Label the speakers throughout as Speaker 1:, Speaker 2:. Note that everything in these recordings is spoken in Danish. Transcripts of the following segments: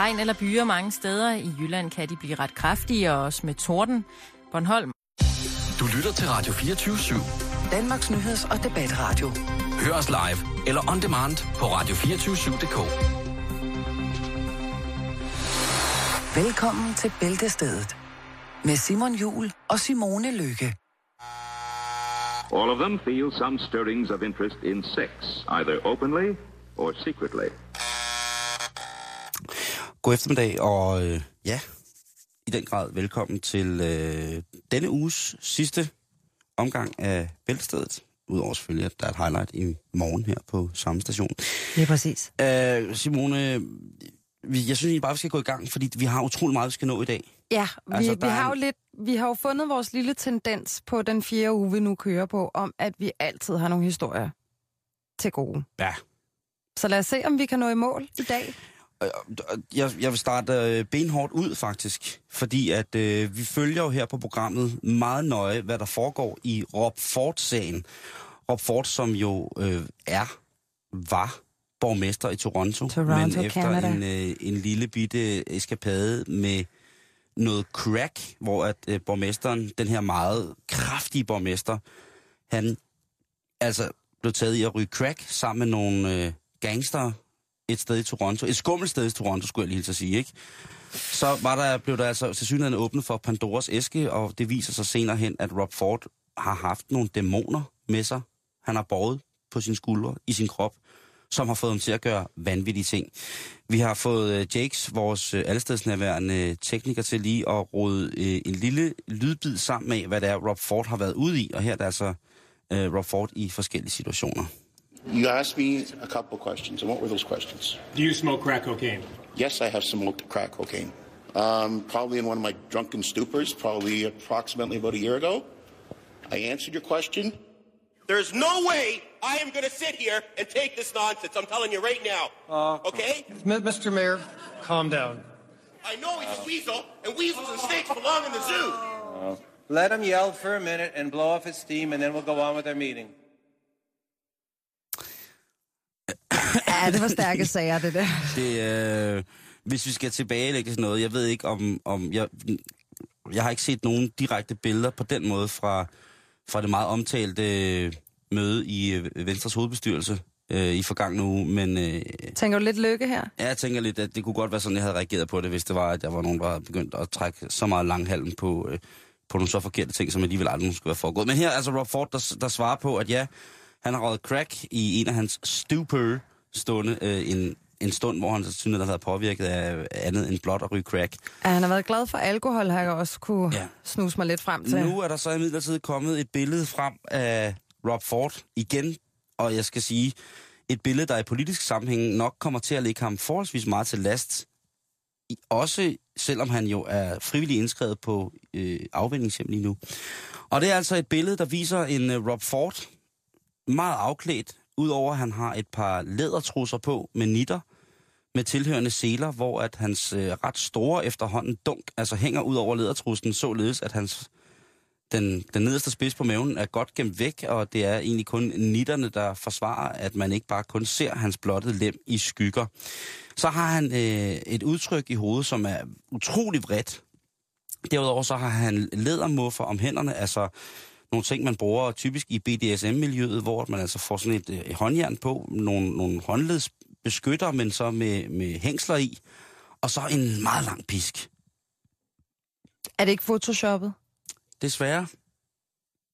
Speaker 1: Regn eller byer mange steder. I Jylland kan de blive ret kraftige, og også med torden. Bornholm.
Speaker 2: Du lytter til Radio 24 /7.
Speaker 3: Danmarks nyheds- og debatradio.
Speaker 2: Hør os live eller on demand på radio247.dk.
Speaker 3: Velkommen til Bæltestedet med Simon Jul og Simone Lykke.
Speaker 4: All of them feel some stirrings of interest in sex, either openly or secretly.
Speaker 5: God eftermiddag, og øh, ja, i den grad velkommen til øh, denne uges sidste omgang af Bæltestedet. Udover selvfølgelig, at der er et highlight i morgen her på samme station.
Speaker 6: Det er præcis.
Speaker 5: Øh, Simone, vi, jeg synes egentlig bare, vi skal gå i gang, fordi vi har utrolig meget, vi skal nå i dag.
Speaker 6: Ja, vi,
Speaker 5: Altså,
Speaker 6: vi, har jo lidt, vi har jo fundet vores lille tendens på den fjerde uge, vi nu kører på, om at vi altid har nogle historier til gode.
Speaker 5: Ja.
Speaker 6: Så lad os se, om vi kan nå i mål i dag.
Speaker 5: Jeg, jeg vil starte øh, benhårdt ud, faktisk. Fordi at øh, vi følger jo her på programmet meget nøje, hvad der foregår i Rob Ford-sagen. Rob Ford, som jo øh, er, var borgmester i Toronto.
Speaker 6: Toronto,
Speaker 5: men efter
Speaker 6: Canada.
Speaker 5: en, øh, en lille bitte eskapade med noget crack, hvor at øh, borgmesteren, den her meget kraftige borgmester, han altså blev taget i at ryge crack sammen med nogle øh, gangster et sted i Toronto. Et skummelt sted i Toronto, skulle jeg lige så sige, ikke? Så var der, blev der altså til synligheden åbnet for Pandoras æske, og det viser sig senere hen, at Rob Ford har haft nogle dæmoner med sig. Han har båret på sine skuldre, i sin krop, som har fået ham til at gøre vanvittige ting. Vi har fået øh, Jakes, vores øh, allestedsnærværende øh, tekniker, til lige at rode en lille lydbid sammen med, hvad det er, Rob Ford har været ude i. Og her er der altså Rob Ford i forskellige situationer.
Speaker 7: You asked me a couple questions, and what were those questions?
Speaker 8: Do you smoke crack cocaine?
Speaker 7: Yes, I have smoked crack cocaine. Um, probably in one of my drunken stupors, probably approximately about a year ago. I answered your question.
Speaker 9: There's no way I am going to sit here and take this nonsense. I'm telling you right now. okay?
Speaker 8: M- Mr. Mayor, calm down.
Speaker 9: I know he's a weasel, and weasels and snakes belong in the zoo.
Speaker 10: Let him yell for a minute and blow off his steam, and then we'll go on with our meeting.
Speaker 6: Ja, det var stærke sager, det der.
Speaker 5: Det, øh, hvis vi skal tilbagelægge sådan noget, jeg ved ikke om, om jeg, jeg har ikke set nogen direkte billeder på den måde fra, fra det meget omtalte øh, møde i øh, Venstres hovedbestyrelse øh, i forgangne uge, men øh,
Speaker 6: Tænker du lidt lykke her?
Speaker 5: ja, jeg tænker lidt, at det kunne godt være sådan, jeg havde reageret på det, hvis det var, at der var nogen, der havde begyndt at trække så meget langhalm på, øh, på nogle så forkerte ting, som alligevel aldrig skulle være foregået. Men her er altså Rob Ford, der, der svarer på, at ja, han har røget crack i en af hans stupor stunde, øh, en, en stund, hvor han synes, at har været påvirket af andet end blot at ryge crack.
Speaker 6: Ja, han har været glad for alkohol, har jeg også kunne
Speaker 5: Ja.
Speaker 6: snuse mig lidt frem til.
Speaker 5: Nu er der så imidlertid kommet et billede frem af Rob Ford igen, og jeg skal sige, et billede, der i politisk sammenhæng nok kommer til at lægge ham forholdsvis meget til last. I- Også selvom han jo er frivillig indskrevet på øh, afvendingshjem lige nu. Og det er altså et billede, der viser en øh, Rob Ford, meget afklædt, udover at han har et par lædertrusser på med nitter, med tilhørende seler, hvor at hans øh, ret store efterhånden dunk altså hænger ud over lædertrussen, således at hans den, den nederste spids på maven er godt gemt væk, og det er egentlig kun nitterne, der forsvarer, at man ikke bare kun ser hans blottede lem i skygger. Så har han øh, et udtryk i hovedet, som er utrolig vredt. Derudover så har han lædermuffer om hænderne, altså nogle ting, man bruger typisk i BDSM-miljøet, hvor man altså får sådan et, øh, håndjern på, nogle, nogle håndledsbeskytter, men så med, med hængsler i, og så en meget lang pisk.
Speaker 6: Er det ikke photoshoppet?
Speaker 5: Desværre.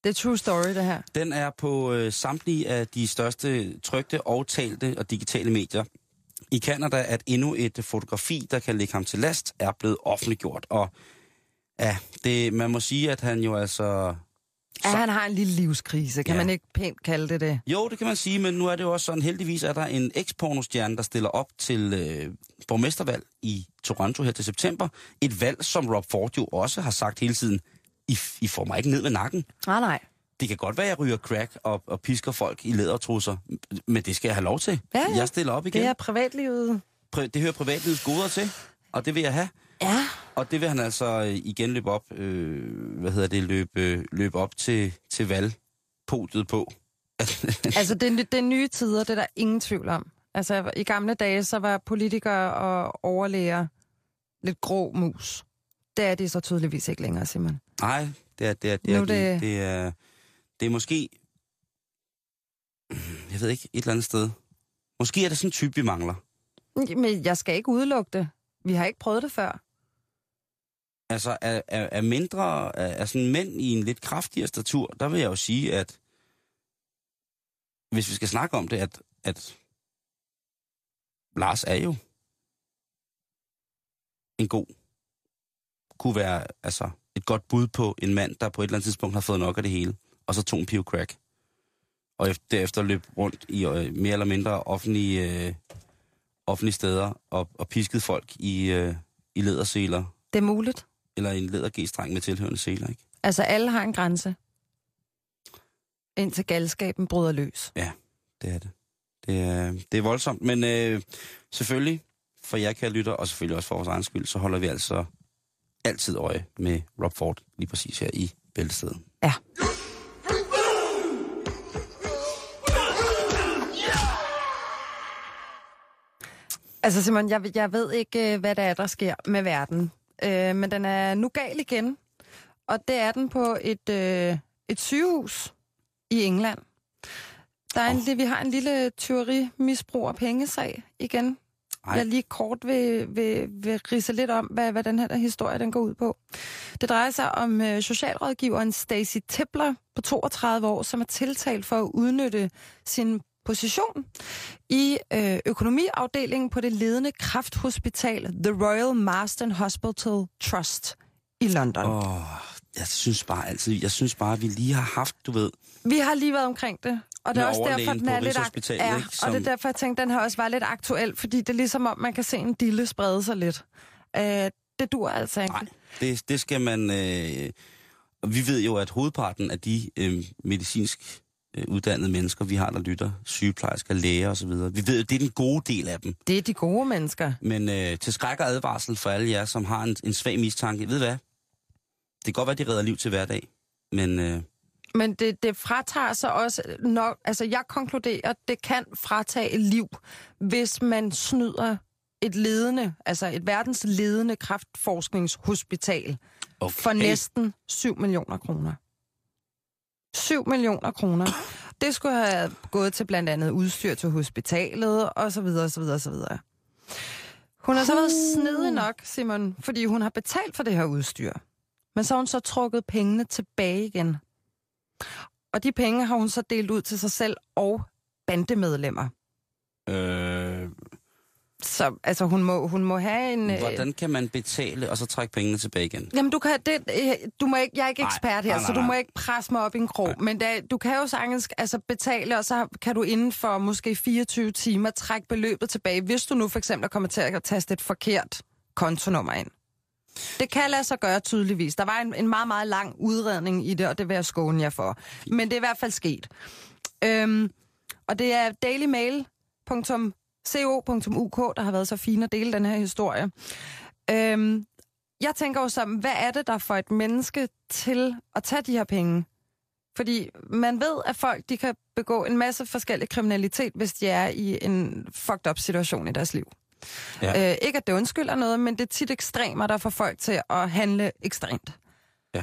Speaker 6: Det er true story, det her.
Speaker 5: Den er på øh, samtlige af de største trygte og talte og digitale medier. I Kanada at endnu et fotografi, der kan lægge ham til last, er blevet offentliggjort. Og ja, det, man må sige, at han jo altså...
Speaker 6: Ja, han har en lille livskrise. Kan
Speaker 5: Ja.
Speaker 6: man ikke pænt kalde det det?
Speaker 5: Jo, det kan man sige, men nu er det jo også sådan, heldigvis er der en ekspornostjerne, der stiller op til øh, borgmestervalg i Toronto her til september. Et valg, som Rob Ford jo også har sagt hele tiden, I, I får mig ikke ned med nakken.
Speaker 6: Nej, nej.
Speaker 5: Det kan godt være, at jeg ryger crack og, og pisker folk i lædertrusser, men det skal jeg have lov til.
Speaker 6: Ja, ja.
Speaker 5: Jeg stiller op igen.
Speaker 6: Det er privatlivet.
Speaker 5: Pri- det hører privatlivets goder til, og det vil jeg have.
Speaker 6: Ja.
Speaker 5: Og det vil han altså øh, igen løbe op, øh, hvad hedder det, løbe, løbe op til, til valgpodiet på.
Speaker 6: Altså, det, det er nye tider, det er der ingen tvivl om. Altså, i gamle dage, så var politikere og overlæger lidt grå mus. Det er det så tydeligvis ikke længere, Simon.
Speaker 5: Nej, det er, det er, det
Speaker 6: Nu
Speaker 5: er, det,
Speaker 6: det-
Speaker 5: det er, det er måske, jeg ved ikke, et eller andet sted. Måske er det sådan en type, vi mangler.
Speaker 6: Men jeg skal ikke udelukke det. Vi har ikke prøvet det før.
Speaker 5: Altså, er, er, er mindre, er, er sådan mænd i en lidt kraftigere statur, der vil jeg jo sige, at hvis vi skal snakke om det, at, at Lars er jo en god, kunne være altså, et godt bud på en mand, der på et eller andet tidspunkt har fået nok af det hele, og så tog en piv crack. Og efter, derefter løb rundt i øh, mere eller mindre offentlige, øh, offentlige steder og, og piskede folk i, øh, i læderseler,
Speaker 6: Det er muligt
Speaker 5: eller en læderg-streng med tilhørende seler, ikke?
Speaker 6: Altså, alle har en grænse. Indtil galskaben bryder løs.
Speaker 5: Ja, det er det. Det er, det er voldsomt, men øh, selvfølgelig, for jer kære lytter, og selvfølgelig også for vores egen skyld, så holder vi altså altid øje med Rob Ford lige præcis her i Bæltestedet.
Speaker 6: Ja. Altså Simon, jeg, jeg ved ikke, øh, hvad der er, der sker med verden. Øh, men den er nu gal igen. Og det er den på et, øh, et sygehus i England. Der er en, oh. Vi har en lille tyveri-misbrug af pengesag igen.
Speaker 5: Ej.
Speaker 6: Jeg lige kort vil, vil, vil rise lidt om, hvad, hvad den her der historie den går ud på. Det drejer sig om øh, socialrådgiveren Stacy Tippler på 32 år, som er tiltalt for at udnytte sin position i øh, økonomiafdelingen på det ledende krafthospital The Royal Marsden Hospital Trust i London. Oh.
Speaker 5: Jeg synes bare altid, jeg synes bare, at vi lige har haft, du ved,
Speaker 6: Vi har lige været omkring det, og det er også derfor, den er lidt ak-
Speaker 5: Rigshospitalet,
Speaker 6: ja,
Speaker 5: ikke?
Speaker 6: og
Speaker 5: Som-
Speaker 6: det er derfor, jeg tænkte, den her også var lidt aktuel, fordi det er ligesom om, man kan se en dille sprede sig lidt. Øh, det dur altså ikke.
Speaker 5: nej, det, det skal man... Øh, og vi ved jo, at hovedparten af de øh, medicinsk uddannede mennesker, vi har, der lytter, sygeplejersker, læger osv., vi ved det er den gode del af dem.
Speaker 6: Det er de gode mennesker.
Speaker 5: Men øh, til skræk og advarsel for alle jer, som har en, en svag mistanke, ved hvad? Det kan godt være, de redder liv til hverdag, men øh,
Speaker 6: Men det, det fratager sig også nok... Altså, jeg konkluderer, at det kan fratage liv, hvis man snyder et ledende, altså et verdens ledende kraftforskningshospital
Speaker 5: okay.
Speaker 6: for næsten 7 millioner kroner. 7 millioner kroner. Det skulle have gået til blandt andet udstyr til hospitalet, og så videre, og så videre, og så videre. Hun har så været snedig nok, Simon, fordi hun har betalt for det her udstyr. Men så har hun så trukket pengene tilbage igen. Og de penge har hun så delt ud til sig selv og bandemedlemmer.
Speaker 5: Øh,
Speaker 6: Så altså, hun må, hun må have en... øh,
Speaker 5: hvordan kan man betale og så trække pengene tilbage igen?
Speaker 6: Jamen, du kan, det, øh, du må ikke, jeg er ikke
Speaker 5: Nej,
Speaker 6: ekspert her,
Speaker 5: nej, nej,
Speaker 6: så du må
Speaker 5: nej.
Speaker 6: ikke presse mig op i en krog. Men da, du kan jo sagtens altså, betale, og så kan du inden for måske 24 timer trække beløbet tilbage, hvis du nu for eksempel kommer til at taste et forkert kontonummer ind. Det kan lade sig gøre tydeligvis. Der var en, en meget, meget lang udredning i det, og det vil jeg skåne jer for. Men det er i hvert fald sket. Øhm, og det er dailymail.co.uk, der har været så fine at dele den her historie. Øhm, jeg tænker jo så, hvad er det, der får et menneske til at tage de her penge? Fordi man ved, at folk de kan begå en masse forskellig kriminalitet, hvis de er i en fucked up situation i deres liv.
Speaker 5: Ja.
Speaker 6: Øh, ikke at det undskylder noget, men det er tit ekstremer, der får folk til at handle ekstremt.
Speaker 5: Ja.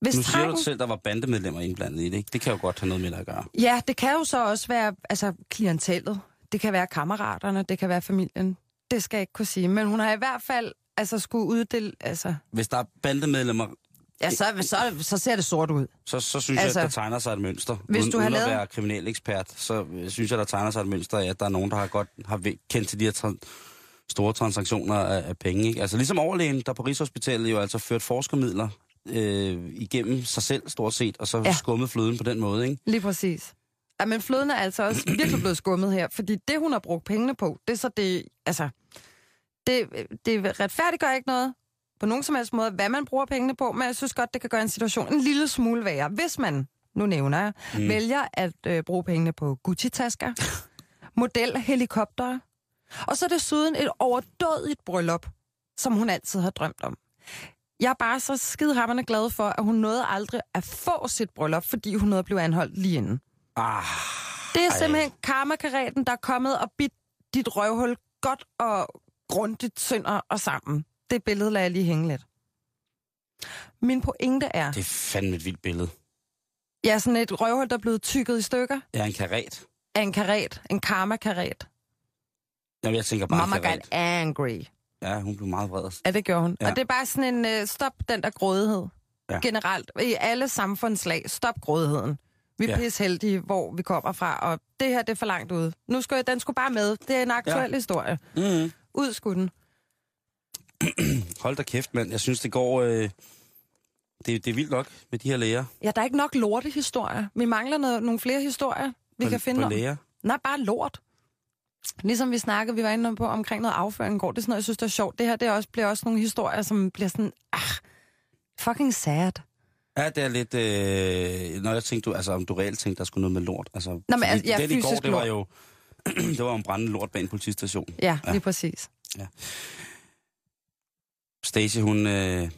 Speaker 6: Hvis
Speaker 5: nu siger du
Speaker 6: trangen-
Speaker 5: selv, der var bandemedlemmer indblandet i det, ikke? Det kan jo godt have noget med at gøre.
Speaker 6: Ja, det kan jo så også være altså, klientellet. Det kan være kammeraterne, det kan være familien. Det skal jeg ikke kunne sige. Men hun har i hvert fald altså, skulle uddele... Altså,
Speaker 5: Hvis der er bandemedlemmer,
Speaker 6: ja, så, så, så ser det sort ud.
Speaker 5: så, så synes
Speaker 6: Altså,
Speaker 5: jeg, at der tegner sig et mønster.
Speaker 6: hvis
Speaker 5: uden,
Speaker 6: du har
Speaker 5: uden
Speaker 6: lavet-
Speaker 5: at være kriminalekspert, så øh, synes jeg, der tegner sig et mønster af, at der er nogen, der har godt har kendt til de her tran- store transaktioner af, af penge. Ikke? Altså ligesom overlægen, der på Rigshospitalet jo altså ført forskermidler øh, igennem sig selv stort set, og så
Speaker 6: ja.
Speaker 5: skummet fløden på den måde. Ikke?
Speaker 6: Lige præcis. Ja, men fløden er altså også virkelig blevet skummet her, fordi det, hun har brugt pengene på, det er så det, altså, det, det retfærdiggør ikke noget på nogen som helst måde, hvad man bruger pengene på, men jeg synes godt, det kan gøre en situation en lille smule værre, hvis man, nu nævner jeg, mm. vælger at øh, bruge pengene på Gucci-tasker, modelhelikoptere, og så desuden et overdådigt bryllup, som hun altid har drømt om. Jeg er bare så skidehammerende glad for, at hun nåede aldrig at få sit bryllup, fordi hun nåede at blive anholdt lige inden.
Speaker 5: Ah,
Speaker 6: Det er simpelthen karmakaraten, der er kommet og bidt dit røvhul godt og grundigt sønder og sammen. det billede lader jeg lige hænge lidt. Min pointe er,
Speaker 5: Det er fandme et vildt billede.
Speaker 6: er sådan et røvhul, der er blevet tykket i stykker
Speaker 5: er en karet.
Speaker 6: af en karet, en karma-karet.
Speaker 5: Jamen, jeg tænker bare
Speaker 6: Mama
Speaker 5: en
Speaker 6: got
Speaker 5: karet.
Speaker 6: angry.
Speaker 5: Ja, hun blev meget vred.
Speaker 6: Ja, det gjorde hun.
Speaker 5: Ja.
Speaker 6: Ja. Og det er bare sådan en, uh, stop den der grådighed.
Speaker 5: Ja.
Speaker 6: Ja. Generelt, i alle samfundslag, stop grådigheden. Vi er
Speaker 5: Ja.
Speaker 6: pisse heldige, hvor vi kommer fra, og det her, det er for langt ude. Nu skal jeg, den skulle bare med. Det er en aktuel
Speaker 5: Ja.
Speaker 6: historie.
Speaker 5: Mm-hmm.
Speaker 6: Ud skulle den.
Speaker 5: Hold da kæft, mand. Jeg synes, det går... Øh... Det, det er vildt nok med de her læger.
Speaker 6: Ja, der er ikke nok lortehistorier. Vi mangler noget, nogle flere historier, vi
Speaker 5: på,
Speaker 6: kan finde
Speaker 5: på
Speaker 6: om.
Speaker 5: læger.
Speaker 6: Nej, bare lort. Ligesom vi snakkede, vi var inde på omkring noget afføring går. Det er sådan noget, jeg synes, det er sjovt. Det her det er også, bliver også nogle historier, som bliver sådan, ah, fucking sad.
Speaker 5: Ja, det er lidt... Øh... Når jeg tænkte, du, altså, om du reelt tænkte, der skulle noget med lort. Altså,
Speaker 6: men
Speaker 5: fordi
Speaker 6: altså, ja,
Speaker 5: den i går, det var jo... det var jo en brændende lort bag en politistation.
Speaker 6: Ja,
Speaker 5: Ja.
Speaker 6: lige præcis.
Speaker 5: Stacey, hun, øh...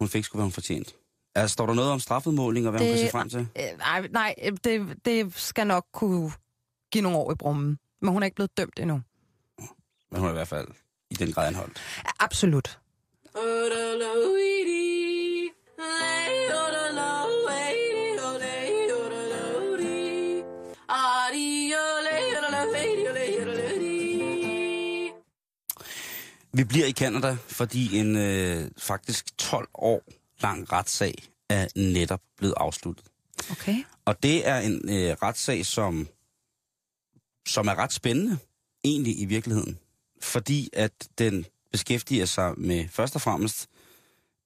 Speaker 5: hun fik sgu, hvad hun fortjent. Altså, står der noget om straffudmåling, og hvad det... hun kan se frem til?
Speaker 6: Øh, nej, nej det, det skal nok kunne give nogle år i brummen. Men hun er ikke blevet dømt endnu.
Speaker 5: Men hun er i hvert fald i den grad anholdt.
Speaker 6: Absolut.
Speaker 5: Vi bliver i Kanada, fordi en øh, faktisk 12 år lang retssag er netop blevet afsluttet.
Speaker 6: Okay.
Speaker 5: Og det er en øh, retssag, som, som er ret spændende, egentlig i virkeligheden. Fordi at den beskæftiger sig med først og fremmest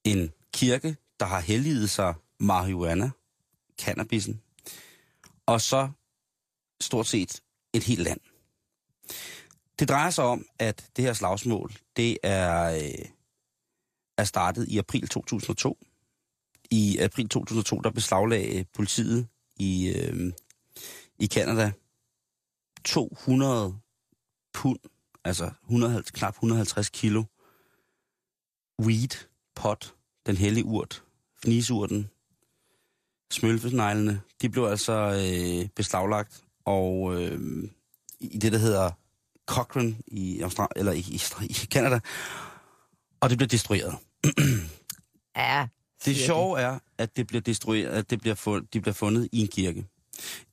Speaker 5: en kirke, der har helliget sig marihuana, cannabisen, og så stort set et helt land. Det drejer sig om, at det her slagsmål, det er, øh, er startet i april 2002. I april 2002, der beslaglagde politiet i, øh, i Canada 200 pund, altså 150, knap 150 kilo weed, pot, den hellige urt, fnisurten, smølfesneglene, de blev altså øh, beslaglagt, og øh, i det, der hedder Cochrane i, Austral- eller i, i, i Canada, og det blev destrueret.
Speaker 6: Ja.
Speaker 5: Det sjove er, at det bliver destrueret, at det bliver fund, de bliver fundet i en kirke.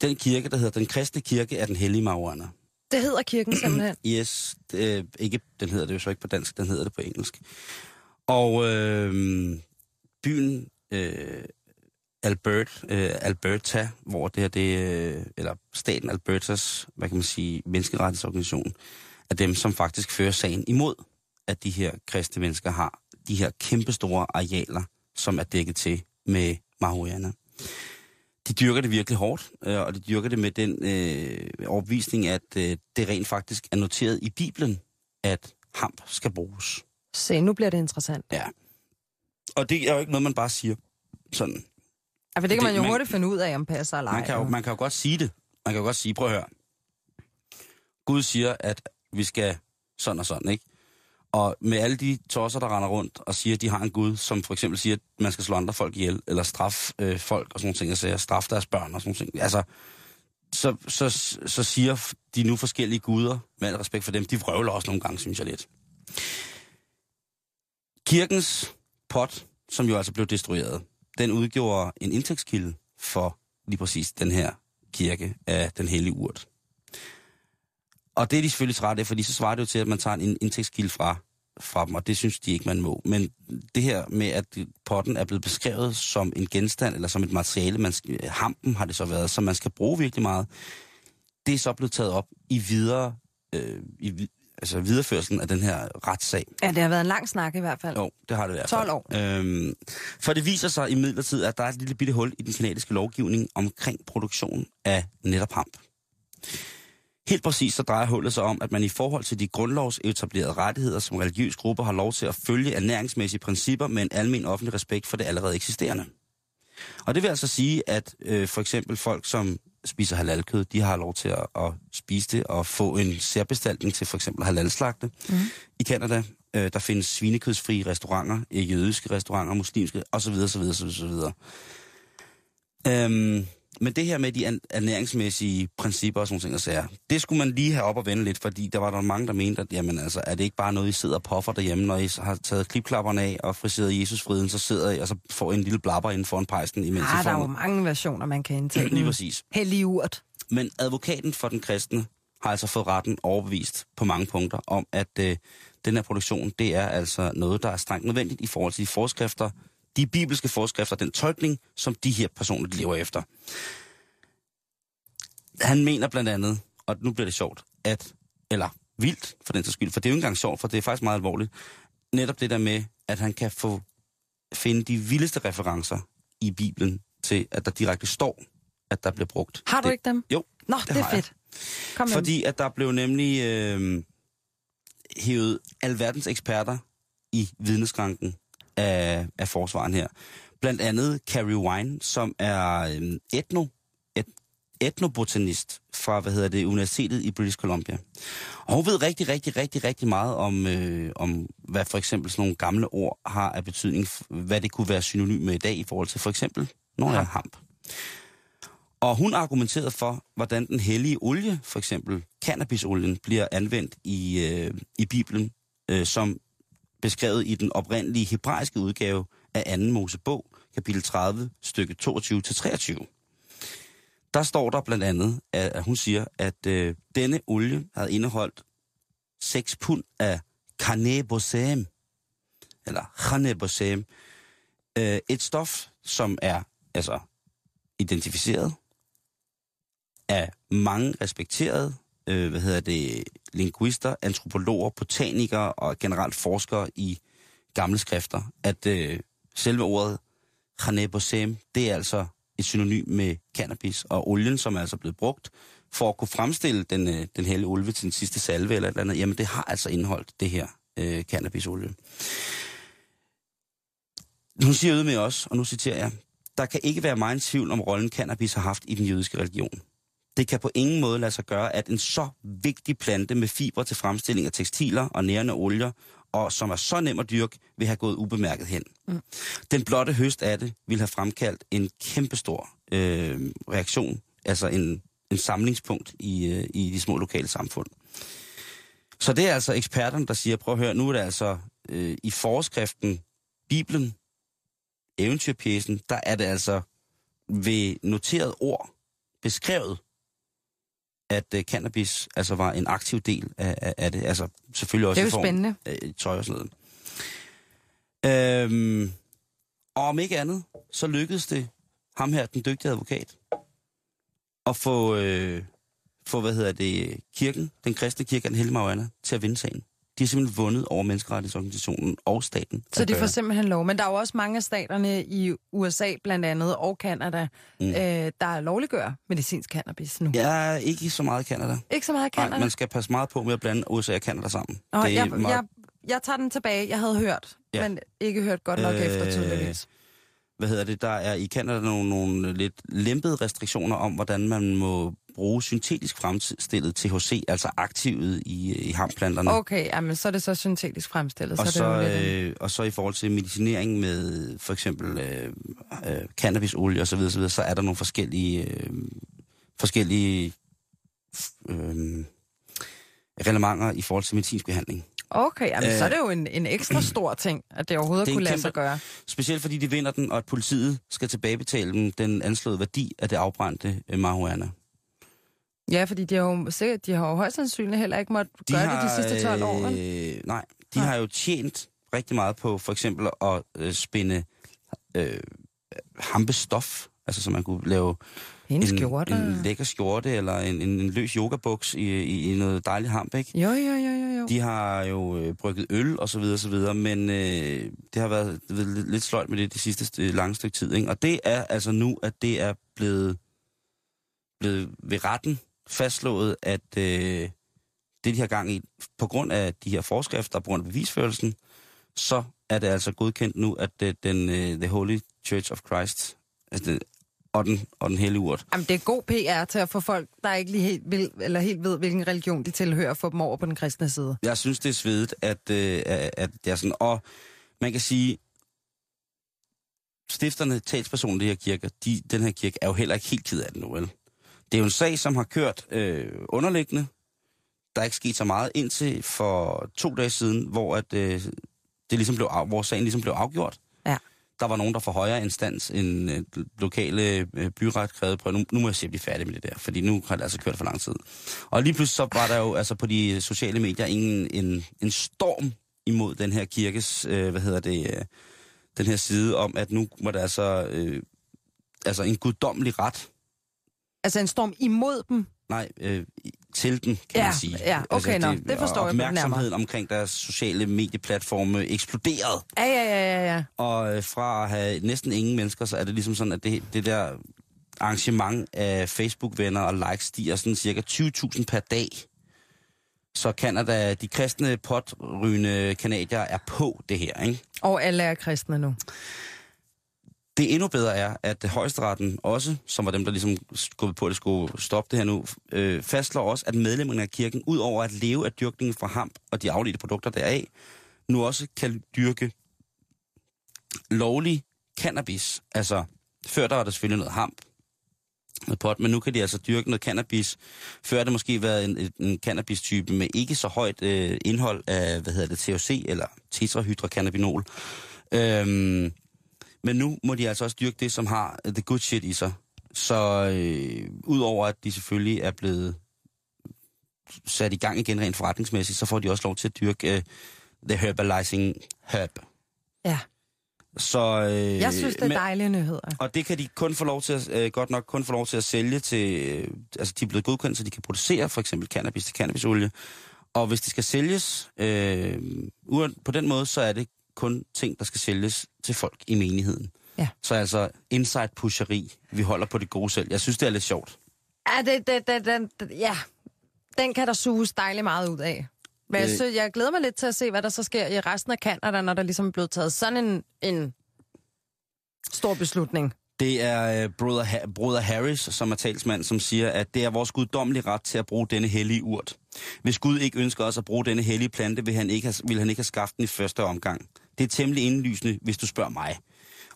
Speaker 5: Den kirke, der hedder Den Kristne Kirke, er den hellige marihuana.
Speaker 6: Det hedder kirken simpelthen.
Speaker 5: Yes, det, ikke, den hedder det jo så ikke på dansk, den hedder det på engelsk. Og øh, byen øh, Albert, øh, Alberta, hvor det her, det, øh, eller staten Albertas, hvad kan man sige, menneskerettighedsorganisation, er dem, som faktisk fører sagen imod, at de her kristne mennesker har de her kæmpestore arealer, som er dækket til med marihuana. De dyrker det virkelig hårdt, øh, og de dyrker det med den øh, overbevisning, at øh, det rent faktisk er noteret i Bibelen, at hamp skal bruges.
Speaker 6: Se, nu bliver det interessant.
Speaker 5: Ja. Og det er jo ikke noget, man bare siger sådan.
Speaker 6: Ja, for det kan man jo
Speaker 5: man-
Speaker 6: hurtigt finde ud af, om passer eller ej.
Speaker 5: Man kan, jo, man kan jo godt sige det. Man kan jo godt sige, prøv at høre. Gud siger, at vi skal sådan og sådan, ikke? Og med alle de tosser, der render rundt og siger, at de har en Gud, som for eksempel siger, at man skal slå andre folk ihjel, eller straffe øh, folk og sådan nogle ting, altså straffe deres børn og sådan nogle ting. Altså, så, så, så siger de nu forskellige guder, med al respekt for dem, de vrøvler også nogle gange, synes jeg lidt. Kirkens pot, som jo altså blev destrueret, den udgjorde en indtægtskilde for lige præcis den her kirke af den hellige urt. Og det er de selvfølgelig ret af, fordi så svarer det jo til, at man tager en indtægtskilde fra, fra dem, og det synes de ikke, man må. Men det her med, at potten er blevet beskrevet som en genstand, eller som et materiale, man skal, hampen har det så været, som man skal bruge virkelig meget, det er så blevet taget op i videre, øh, i, altså videreførelsen af den her retssag.
Speaker 6: Ja, det har været en lang snak i hvert fald.
Speaker 5: Jo, det har det i hvert
Speaker 6: 12
Speaker 5: fald.
Speaker 6: år.
Speaker 5: Øhm, for det viser sig i midlertid, at der er et lille bitte hul i den kanadiske lovgivning omkring produktion af netop hamp. Helt præcis så drejer hullet sig om, at man i forhold til de grundlovsetablerede rettigheder, som religiøse grupper har lov til at følge ernæringsmæssige principper med en almen offentlig respekt for det allerede eksisterende. Og det vil altså sige, at øh, for eksempel folk, som spiser halalkød, de har lov til at, at spise det og få en særbestaltning til for eksempel halalslagte. Mm. I Canada, øh, der findes svinekødsfrie restauranter, jødiske restauranter, muslimske osv. osv., osv., osv. Øhm, men det her med de ernæringsmæssige principper og sådan nogle ting og sager, det skulle man lige have op og vende lidt, fordi der var der mange, der mente, at jamen, altså, er det ikke bare noget, I sidder og poffer derhjemme, når I har taget klipklapperne af og friseret Jesusfriden, så sidder I og så får I en lille blabber inden for en pejsen, imens I
Speaker 6: Ah, der er jo mange versioner, man kan indtage.
Speaker 5: Lige præcis.
Speaker 6: Hellig urt.
Speaker 5: Men advokaten for den kristne har altså fået retten overbevist på mange punkter om, at øh, den her produktion, det er altså noget, der er strengt nødvendigt i forhold til de forskrifter, de bibelske forskrifter, den tolkning, som de her personer de lever efter. Han mener blandt andet, og nu bliver det sjovt, at, eller vildt for den sags skyld, for det er jo ikke engang sjovt, for det er faktisk meget alvorligt, netop det der med, at han kan få finde de vildeste referencer i Bibelen til, at der direkte står, at der bliver brugt.
Speaker 6: Har du
Speaker 5: det,
Speaker 6: ikke dem?
Speaker 5: Jo.
Speaker 6: Nå, det, det er
Speaker 5: har jeg.
Speaker 6: fedt. Kom.
Speaker 5: Fordi at der blev nemlig øh, hævet alverdens eksperter i vidneskranken af, af forsvaren her. Blandt andet Carrie Wine, som er øh, etno, et, etnobotanist fra, hvad hedder det, Universitetet i British Columbia. Og hun ved rigtig, rigtig, rigtig, rigtig meget om, øh, om hvad for eksempel sådan nogle gamle ord har af betydning, hvad det kunne være synonym med i dag i forhold til for eksempel nogle af hamp. Og hun argumenterede for, hvordan den hellige olie, for eksempel cannabisolien, bliver anvendt i, øh, i Bibelen, øh, som beskrevet i den oprindelige hebraiske udgave af 2. Mosebog, kapitel 30, stykke 22-23. Der står der blandt andet, at, hun siger, at øh, denne olie havde indeholdt 6 pund af carnebosam, eller carnebosam, øh, et stof, som er altså identificeret af mange respekterede, øh, hvad hedder det, linguister, antropologer, botanikere og generelt forskere i gamle skrifter, at øh, selve ordet Hanebosem, det er altså et synonym med cannabis, og olien, som er altså blevet brugt for at kunne fremstille den, øh, den hellige ulve til den sidste salve eller et eller andet, jamen det har altså indeholdt det her øh, cannabisolie. Hun siger ud med os, og nu citerer jeg, der kan ikke være meget tvivl om rollen cannabis har haft i den jødiske religion. Det kan på ingen måde lade sig gøre, at en så vigtig plante med fiber til fremstilling af tekstiler og nærende olier, og som er så nem at dyrke, vil have gået ubemærket hen. Mm. Den blotte høst af det vil have fremkaldt en kæmpestor øh, reaktion, altså en, en samlingspunkt i, øh, i de små lokale samfund. Så det er altså eksperterne, der siger, prøv at høre, nu er det altså øh, i forskriften, Bibelen, eventyrpjæsen, der er det altså ved noteret ord beskrevet, at uh, cannabis altså var en aktiv del af, af, af det. Altså selvfølgelig også
Speaker 6: Det er jo
Speaker 5: i form
Speaker 6: spændende.
Speaker 5: af tøj og sådan noget. Øhm, og om ikke andet, så lykkedes det ham her, den dygtige advokat, at få, øh, få hvad hedder det, kirken, den kristne kirke den hellige Mariana, til at vinde sagen. De har simpelthen vundet over menneskerettighedsorganisationen og staten.
Speaker 6: Så de får
Speaker 5: gøre.
Speaker 6: simpelthen lov. Men der er jo også mange af staterne i USA blandt andet, og Kanada, mm. øh, der lovliggør medicinsk cannabis nu.
Speaker 5: Jeg er ikke så meget i Canada.
Speaker 6: Ikke så meget?
Speaker 5: Nej, man skal passe meget på med at blande USA og Canada sammen.
Speaker 6: Nå,
Speaker 5: det er
Speaker 6: jeg, jeg, jeg tager den tilbage. Jeg havde hørt,
Speaker 5: Ja.
Speaker 6: ja. men ikke hørt godt nok øh... efter
Speaker 5: Øh,
Speaker 6: tydeligvis.
Speaker 5: Hvad hedder det, der er i Canada nogle, nogle lidt lempede restriktioner om, hvordan man må bruge syntetisk fremstillet THC, altså aktivet i, i hamplanterne.
Speaker 6: Okay, jamen, så er det så syntetisk fremstillet.
Speaker 5: Og
Speaker 6: så,
Speaker 5: så,
Speaker 6: det lidt...
Speaker 5: øh, og så i forhold til medicinering med for eksempel øh, øh, cannabisolie osv., så, videre, så er der nogle forskellige, øh, forskellige øh, reglementer i forhold til medicinsk behandling.
Speaker 6: Okay, jamen,
Speaker 5: øh,
Speaker 6: så er det jo en, en ekstra stor ting, at det overhovedet
Speaker 5: Det
Speaker 6: kunne lade
Speaker 5: kæmpe-
Speaker 6: sig gøre.
Speaker 5: Specielt fordi de vinder den, og at politiet skal tilbagebetale dem den anslåede værdi af det afbrændte øh, marihuana.
Speaker 6: Ja, fordi de har jo, sikkert, de har jo højst sandsynligt heller ikke måttet
Speaker 5: De
Speaker 6: gøre
Speaker 5: har,
Speaker 6: det de sidste 12 år.
Speaker 5: Øh, nej, de har jo tjent rigtig meget på for eksempel at øh, spænde øh, hampestof, altså så man kunne lave
Speaker 6: En
Speaker 5: en,
Speaker 6: skjorte.
Speaker 5: en lækker skjorte eller en, en, en løs yogabuks i, i, i noget dejligt hamp, ikke?
Speaker 6: Jo, jo, jo, jo, jo.
Speaker 5: De har jo øh, brygget øl og så videre, og så videre, men øh, det har været, det lidt, sløjt med det de sidste st- lange stykke tid, ikke? Og det er altså nu, at det er blevet, blevet ved retten fastslået, at øh, det, de har gang i, på grund af de her forskrifter, på grund af bevisførelsen, så er det altså godkendt nu, at øh, den øh, The Holy Church of Christ, altså det, og den, og den hellige urt,
Speaker 6: Jamen, det er god PR til at få folk, der ikke lige helt, vil, eller helt ved, hvilken religion de tilhører, få dem over på den kristne side.
Speaker 5: Jeg synes, det er svedigt, at, øh, at det er sådan. Og man kan sige, stifterne, talspersonen de her kirker, de, den her kirke er jo heller ikke helt ked af det nu, vel? Det er jo en sag, som har kørt øh, underliggende. Der er ikke sket så meget indtil for to dage siden, hvor, at, øh, det ligesom blev hvor sagen ligesom blev afgjort.
Speaker 6: Ja.
Speaker 5: Der var nogen, der for højere instans end øh, lokale øh, byret krævede på. Nu, nu må jeg se at blive færdig med det der, fordi nu har det altså kørt for lang tid. Og lige pludselig så var der jo altså på de sociale medier en, en, en storm imod den her kirkes, øh, hvad hedder det, øh, den her side om, at nu var der altså, øh, altså en guddommelig ret
Speaker 6: Altså en storm imod dem.
Speaker 5: Nej, øh, til den, kan
Speaker 6: Ja,
Speaker 5: man sige.
Speaker 6: ja, okay, nå, det forstår
Speaker 5: og
Speaker 6: jeg.
Speaker 5: Opmærksomheden omkring deres sociale medieplatforme eksploderede.
Speaker 6: Ja, ja, ja, ja, ja.
Speaker 5: Og øh, fra at have næsten ingen mennesker, så er det ligesom sådan, at det, det der arrangement af Facebook-venner og likes stiger sådan cirka 20.000 per dag. Så Canada, de kristne potrygende kanadier er på det her, ikke?
Speaker 6: Og alle er kristne nu.
Speaker 5: Det endnu bedre er, at højesteretten også, som var dem, der ligesom skubbede på, at det skulle stoppe det her nu, øh, fastslår også, at medlemmerne af kirken, ud over at leve af dyrkningen fra hamp og de afledte produkter deraf, nu også kan dyrke lovlig cannabis. Altså, før der var der selvfølgelig noget hamp, noget pot, men nu kan de altså dyrke noget cannabis. Før har det måske været en, en, en cannabis-type med ikke så højt øh, indhold af, hvad hedder det, THC eller tetrahydrocannabinol. Øhm, men nu må de altså også dyrke det, som har the good shit i sig. Så øh, udover at de selvfølgelig er blevet sat i gang igen rent forretningsmæssigt, så får de også lov til at dyrke øh, the herbalizing herb.
Speaker 6: Ja.
Speaker 5: Så, øh,
Speaker 6: Jeg synes, det er
Speaker 5: men-
Speaker 6: dejlige nyheder.
Speaker 5: og det kan de kun få lov til at, øh, godt nok kun få lov til at sælge til, øh, altså de er blevet godkendt, så de kan producere for eksempel cannabis til cannabisolie. Og hvis det skal sælges øh, på den måde, så er det kun ting, der skal sælges til folk i menigheden.
Speaker 6: Ja.
Speaker 5: Så altså inside pusheri, vi holder på det gode selv. Jeg synes, det er lidt sjovt.
Speaker 6: Ja, det, det, det, den, ja. den kan der suges dejligt meget ud af. Men jeg, synes, jeg glæder mig lidt til at se, hvad der så sker i resten af Canada, når der ligesom er blevet taget sådan en, en stor beslutning.
Speaker 5: Det er øh, Brother, ha- Brother Harris, som er talsmand, som siger, at det er vores guddommelige ret til at bruge denne hellige urt. Hvis Gud ikke ønsker os at bruge denne hellige plante, vil han ikke have, vil han ikke have skaffet den i første omgang. Det er temmelig indlysende, hvis du spørger mig.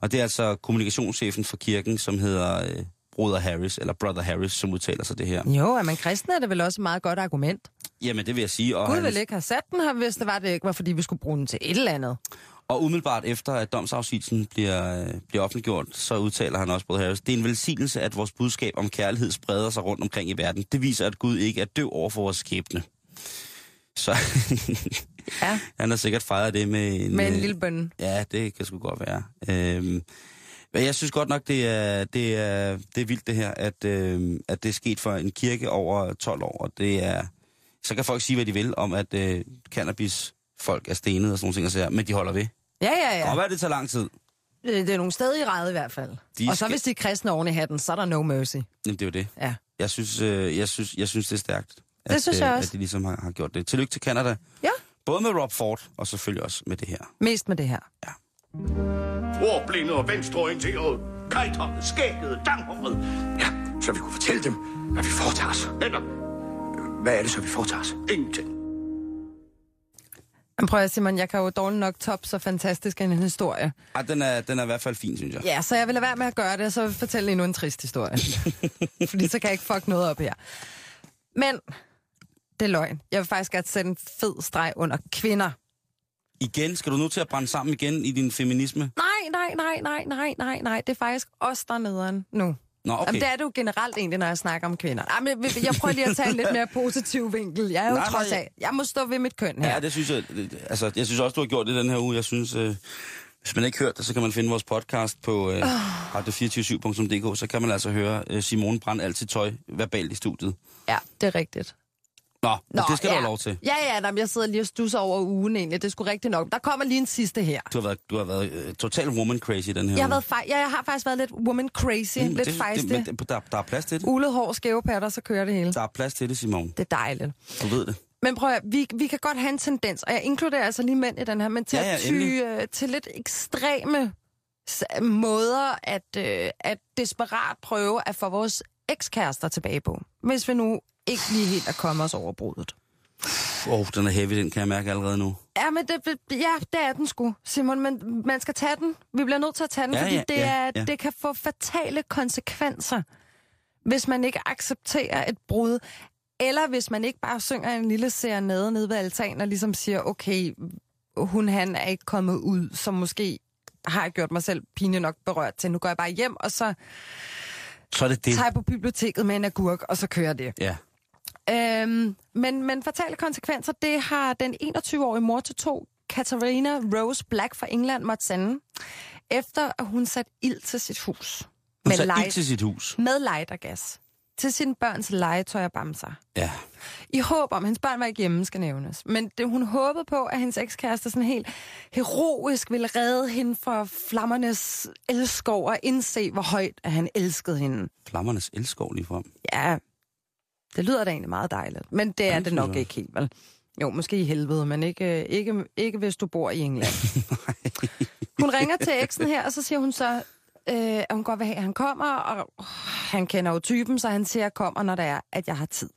Speaker 5: Og det er altså kommunikationschefen for kirken, som hedder øh, Brother Harris, eller Brother Harris, som udtaler sig det her.
Speaker 6: Jo, er man kristen, er det vel også et meget godt argument.
Speaker 5: Jamen, det vil jeg sige. Og,
Speaker 6: Gud
Speaker 5: han-
Speaker 6: ville ikke have sat den her, hvis det var, det ikke var, fordi vi skulle bruge den til et eller andet.
Speaker 5: Og umiddelbart efter, at domsafsigelsen bliver, bliver offentliggjort, så udtaler han også, Brother Harris, det er en velsignelse, at vores budskab om kærlighed spreder sig rundt omkring i verden. Det viser, at Gud ikke er døv over for vores skæbne. Så
Speaker 6: Ja.
Speaker 5: han har sikkert fejret det med en...
Speaker 6: Med en
Speaker 5: øh,
Speaker 6: lille bøn.
Speaker 5: Ja, det kan sgu godt være. Øhm, men jeg synes godt nok, det er, det er, det er vildt det her, at, øh, at det er sket for en kirke over 12 år. Og det er, så kan folk sige, hvad de vil om, at øh, cannabis folk er stenet og sådan nogle ting, og så, men de holder ved.
Speaker 6: Ja, ja,
Speaker 5: Ja. Og hvad det tager lang tid?
Speaker 6: Det, det er nogle steder i ræde i hvert fald.
Speaker 5: De
Speaker 6: Og så
Speaker 5: skal-
Speaker 6: hvis de er kristne oven i hatten, så er der no mercy.
Speaker 5: Jamen, det er jo det.
Speaker 6: Ja.
Speaker 5: Jeg synes, øh, jeg synes, jeg synes det er stærkt.
Speaker 6: Det synes jeg
Speaker 5: øh,
Speaker 6: også.
Speaker 5: At de ligesom har, har gjort det. Tillykke til Canada.
Speaker 6: Ja.
Speaker 5: Både med Rob Ford, og selvfølgelig også med det her.
Speaker 6: Mest med det her.
Speaker 11: Ordblinde og venstreorienterede. Kajter, skægget, danghåret. Ja, så vi kunne fortælle dem, hvad vi foretager os. Eller, hvad er det så, vi foretager os? Ingenting.
Speaker 6: Men prøv at Simon, jeg kan jo dårligt nok top så fantastisk en historie.
Speaker 5: Ej, den er, den er i hvert fald fin, synes jeg.
Speaker 6: Ja, så jeg vil lade være med at gøre det, og så vil jeg fortælle endnu en trist historie. Fordi så kan jeg ikke fuck noget op her. Men det er løgn. Jeg vil faktisk gerne sætte en fed streg under kvinder.
Speaker 5: Igen, skal du nu til at brænde sammen igen i din feminisme?
Speaker 6: Nej, nej, nej, nej, nej, nej, nej. Det er faktisk os, der er nederen nu.
Speaker 5: Nå, okay.
Speaker 6: Jamen, det er det jo generelt egentlig, når jeg snakker om kvinder. Jamen, jeg- jeg prøver lige at tage en lidt mere positiv vinkel. Jeg er jo
Speaker 5: Nej,
Speaker 6: trods af, jeg må stå ved mit køn her.
Speaker 5: Ja, det synes jeg. det- Altså, jeg synes også, du har gjort det den her uge. Jeg synes, øh, hvis man ikke hørt det, så kan man finde vores podcast på øh, radio247.dk. Så kan man altså høre øh, Simone brænde altid tøj verbalt i studiet.
Speaker 6: Ja, det er rigtigt.
Speaker 5: Nå, Nå det skal
Speaker 6: ja.
Speaker 5: du have lov til.
Speaker 6: Ja, ja, nej, jeg sidder lige og stusser over ugen egentlig. Det sgu rigtigt nok. Der kommer lige en sidste her.
Speaker 5: Du har været, du har været øh, total woman crazy den her
Speaker 6: Jeg har, været fej- ja, jeg har faktisk været lidt woman crazy, mm, lidt
Speaker 5: det,
Speaker 6: fejstig.
Speaker 5: det, men der, der er plads til det.
Speaker 6: Ulet hår, skæve patter, så kører det hele.
Speaker 5: Der er plads til det, Simone.
Speaker 6: Det er dejligt.
Speaker 5: Du ved det.
Speaker 6: Men prøv at, vi, vi kan godt have en tendens, og jeg inkluderer altså lige mænd i den her, men til
Speaker 5: Ja, ja,
Speaker 6: at ty øh, til lidt ekstreme måder at, øh, at desperat prøve at få vores ekskærester tilbage på. Hvis vi nu ikke lige helt er kommet os over brudet.
Speaker 5: oh, den er heavy, den kan jeg mærke allerede nu.
Speaker 6: Ja, men det, ja, det er den sgu, Simon, men man skal tage den. Vi bliver nødt til at tage den,
Speaker 5: Ja,
Speaker 6: fordi
Speaker 5: ja,
Speaker 6: det,
Speaker 5: ja,
Speaker 6: er,
Speaker 5: ja.
Speaker 6: det kan få fatale konsekvenser, hvis man ikke accepterer et brud, eller hvis man ikke bare synger en lille serenade nede ved altanen og ligesom siger, okay, hun han er ikke kommet ud, som måske har jeg gjort mig selv pinligt nok berørt til. Nu går jeg bare hjem, og så
Speaker 5: Så er det det.
Speaker 6: tager jeg på biblioteket med en agurk, og så kører det.
Speaker 5: Ja.
Speaker 6: Øhm, men, men fatale konsekvenser, det har den 21-årige mor til to, Katarina Rose Black fra England, måtte sende, efter at hun satte ild til sit hus.
Speaker 5: Hun
Speaker 6: Med,
Speaker 5: satte
Speaker 6: light,
Speaker 5: ild til sit hus.
Speaker 6: med lightergas. Til sine børns legetøj og bamser.
Speaker 5: Ja.
Speaker 6: I håb om, at hendes børn var ikke hjemme, skal nævnes. Men det, hun håbede på, at hendes ekskæreste sådan helt heroisk ville redde hende fra flammernes elskov og indse, hvor højt at han elskede hende.
Speaker 5: Flammernes elskov lige frem.
Speaker 6: Ja, det lyder da egentlig meget dejligt. Men det er
Speaker 5: Ja,
Speaker 6: det nok
Speaker 5: jeg.
Speaker 6: ikke helt, vel? Jo, måske i helvede, men ikke, ikke, ikke hvis du bor i England. hun ringer til eksen her, og så siger hun så, øh, at hun godt vil have, at han kommer, og han kender jo typen, så han siger, kommer, når det er, at jeg har tid.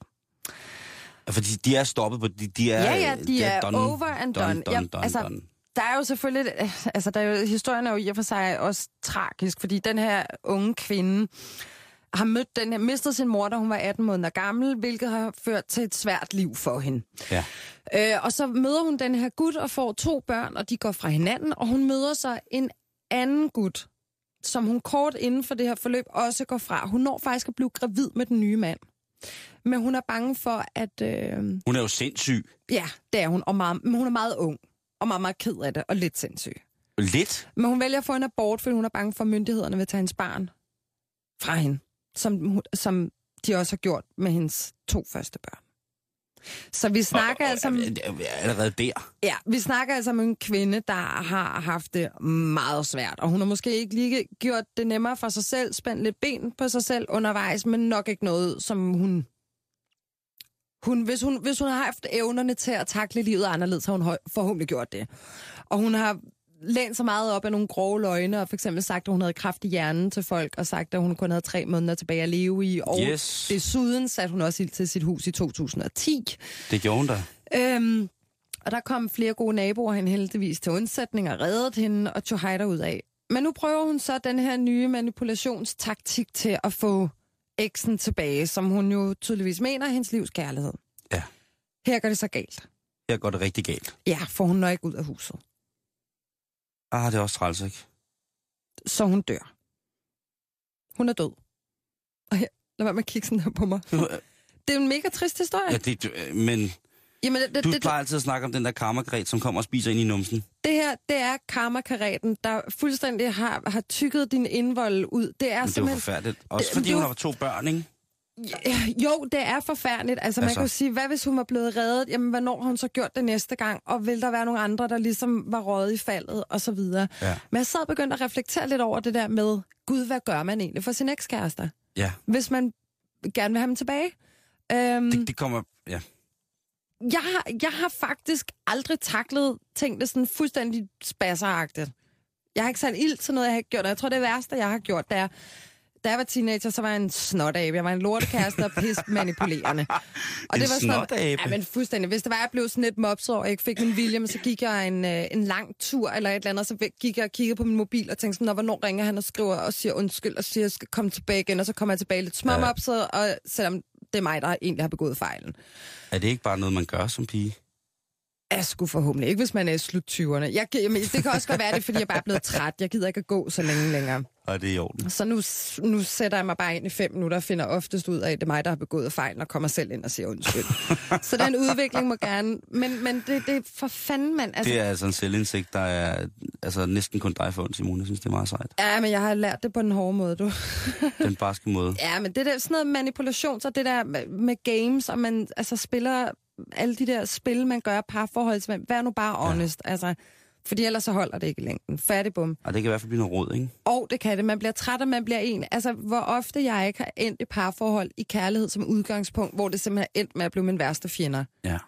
Speaker 5: Fordi de er stoppet på... De, de er,
Speaker 6: ja, ja, de
Speaker 5: det
Speaker 6: er,
Speaker 5: done,
Speaker 6: over and done.
Speaker 5: done, done,
Speaker 6: ja,
Speaker 5: done,
Speaker 6: altså,
Speaker 5: done.
Speaker 6: Der er jo selvfølgelig, øh, altså der er jo, historien er jo i og for sig også tragisk, fordi den her unge kvinde har mødt den her, mistet sin mor, da hun var 18 måneder gammel, hvilket har ført til et svært liv for hende.
Speaker 5: Ja.
Speaker 6: Øh, og så møder hun den her gut og får to børn, og de går fra hinanden, og hun møder så en anden gut, som hun kort inden for det her forløb også går fra. Hun når faktisk at blive gravid med den nye mand. Men hun er bange for, at... Øh,
Speaker 5: Hun er jo sindssyg.
Speaker 6: Ja, det er hun, og meget, men hun er meget ung, og meget, meget ked af det, og lidt sindssyg.
Speaker 5: Lidt.
Speaker 6: Men hun vælger at få en abort, fordi hun er bange for, at myndighederne vil tage hendes barn fra hende, som, som de også har gjort med hendes to første børn. Så vi snakker
Speaker 5: Og- og-
Speaker 6: altså om,
Speaker 5: er- er Allerede der.
Speaker 6: ja, vi snakker altså om en kvinde, der har haft det meget svært, og hun har måske ikke lige gjort det nemmere for sig selv, spændt lidt ben på sig selv undervejs, men nok ikke noget, som hun hun, hvis, hun, hvis hun har haft evnerne til at takle livet anderledes, har hun forhåbentlig gjort det. Og hun har lænt så meget op af nogle grove løgne, og for eksempel sagt, at hun havde kraft i hjernen til folk, og sagt, at hun kun havde tre måneder tilbage at leve i. Og
Speaker 5: Yes.
Speaker 6: desuden satte hun også ild til sit hus i 2010.
Speaker 5: Det gjorde hun da.
Speaker 6: Øhm, og der kom flere gode naboer hen heldigvis til undsætning og reddede hende og tog hejder ud af. Men nu prøver hun så den her nye manipulationstaktik til at få eksen tilbage, som hun jo tydeligvis mener er hendes livs kærlighed.
Speaker 5: Ja.
Speaker 6: Her går det så galt.
Speaker 5: Her går det rigtig galt.
Speaker 6: Ja, for hun når ikke ud af huset.
Speaker 5: Ah, det er også træls, ikke?
Speaker 6: Så hun dør. Hun er død. Og her, lad være med at kigge sådan her på mig. Det er en mega trist historie.
Speaker 5: Ja, det, men
Speaker 6: Jamen, det,
Speaker 5: du
Speaker 6: det,
Speaker 5: plejer altid at snakke om den der karmakret, som kommer og spiser ind i numsen.
Speaker 6: det her, det er karmakaretten, der fuldstændig har, har tykket din indvold ud. Det er
Speaker 5: Men det er
Speaker 6: simpelthen...
Speaker 5: forfærdeligt. Også
Speaker 6: Det-
Speaker 5: fordi
Speaker 6: det
Speaker 5: hun har to børn, ikke?
Speaker 6: Jo, det er forfærdeligt. Altså, man
Speaker 5: Altså.
Speaker 6: kan jo sige, hvad hvis hun var blevet reddet? Jamen, hvornår har hun så gjort det næste gang? Og vil der være nogle andre, der ligesom var røget i faldet, og så videre.
Speaker 5: Ja.
Speaker 6: Men jeg sad og begyndte at reflektere lidt over det der med, gud, hvad gør man egentlig for sin ekskærester?
Speaker 5: Ja,
Speaker 6: Hvis man gerne vil have dem tilbage. Øhm,
Speaker 5: det, det kommer... Ja.
Speaker 6: jeg, har, jeg har faktisk aldrig taklet ting, der sådan fuldstændig spasseragtigt. Jeg har ikke sat ild til noget, jeg har gjort. Og jeg tror, det værste, jeg har gjort, det er, da jeg var teenager, så var jeg en snotabe. Jeg var en lortekæreste og pis manipulerende. Og
Speaker 5: En
Speaker 6: det var sådan? Ja, men fuldstændig. Hvis det var, jeg blev sådan lidt mopset over, og jeg ikke fik min vilje, men så gik jeg en, øh, en lang tur eller et eller andet, så gik jeg og kiggede på min mobil og tænkte sådan, "Nå, hvornår ringer han og skriver og siger undskyld og siger, at jeg skal komme tilbage igen, og så kommer jeg tilbage lidt småmopset, og selvom det er mig, der egentlig har begået fejlen.
Speaker 5: Er det ikke bare noget, man gør som pige?
Speaker 6: Jeg skulle forhåbentlig ikke, hvis man er i slut 20'erne. Jeg, jamen, det kan også godt være det, er, fordi jeg bare er blevet træt. Jeg gider ikke at gå så længe længere.
Speaker 5: Og det er i orden.
Speaker 6: Så nu, nu sætter jeg mig bare ind i fem minutter og finder oftest ud af, at det er mig, der har begået fejlen, og kommer selv ind og siger undskyld. så den udvikling må gerne... Men, men det, det er for fanden, mand. Altså,
Speaker 5: Det er altså en selvindsigt, der er altså, næsten kun dig for, Simone. Jeg synes, det er meget sejt.
Speaker 6: Ja, men jeg har lært det på den hårde måde, du.
Speaker 5: Den barske måde.
Speaker 6: Ja, men det der sådan noget manipulation, så det der med, med games, og man altså spiller alle de der spil, man gør parforholdsmænd. Vær nu bare honest, ja. altså. Fordi ellers så holder det ikke i længden. Færdig bum.
Speaker 5: Og det kan i hvert fald blive noget råd, ikke?
Speaker 6: Og det kan det. Man bliver træt, og man bliver en. Altså, hvor ofte jeg ikke har endt i parforhold i kærlighed som udgangspunkt, hvor det simpelthen er endt med at blive min værste fjender.
Speaker 5: Ja.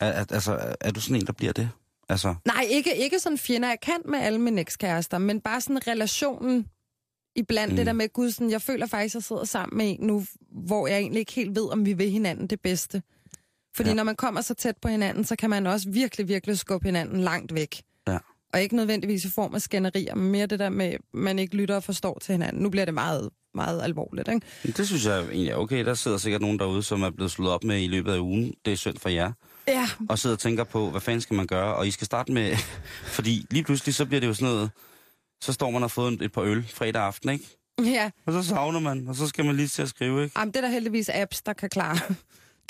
Speaker 5: Er, er, altså, er- er du sådan en, der bliver det? Altså,
Speaker 6: Nej, ikke, ikke sådan fjender. Jeg kan med alle mine ekskærester, men bare sådan relationen iblandt mm. det der med, gud, sådan, jeg føler faktisk, at jeg sidder sammen med en nu, hvor jeg egentlig ikke helt ved, om vi vil hinanden det bedste. Fordi
Speaker 5: Ja.
Speaker 6: når man kommer så tæt på hinanden, så kan man også virkelig, virkelig skubbe hinanden langt væk.
Speaker 5: Ja.
Speaker 6: Og ikke nødvendigvis i form af skænderier, men mere det der med, at man ikke lytter og forstår til hinanden. Nu bliver det meget, meget alvorligt, ikke?
Speaker 5: Det synes jeg egentlig er okay. Der sidder sikkert nogen derude, som er blevet slået op med i løbet af ugen. Det er synd for jer.
Speaker 6: Ja.
Speaker 5: Og sidder og tænker på, hvad fanden skal man gøre? Og I skal starte med... fordi lige pludselig, så bliver det jo sådan noget... Så står man og har fået et par øl fredag aften, ikke?
Speaker 6: Ja,
Speaker 5: Og så savner man, og så skal man lige til at skrive, ikke?
Speaker 6: Jamen, det er der heldigvis apps, der kan klare.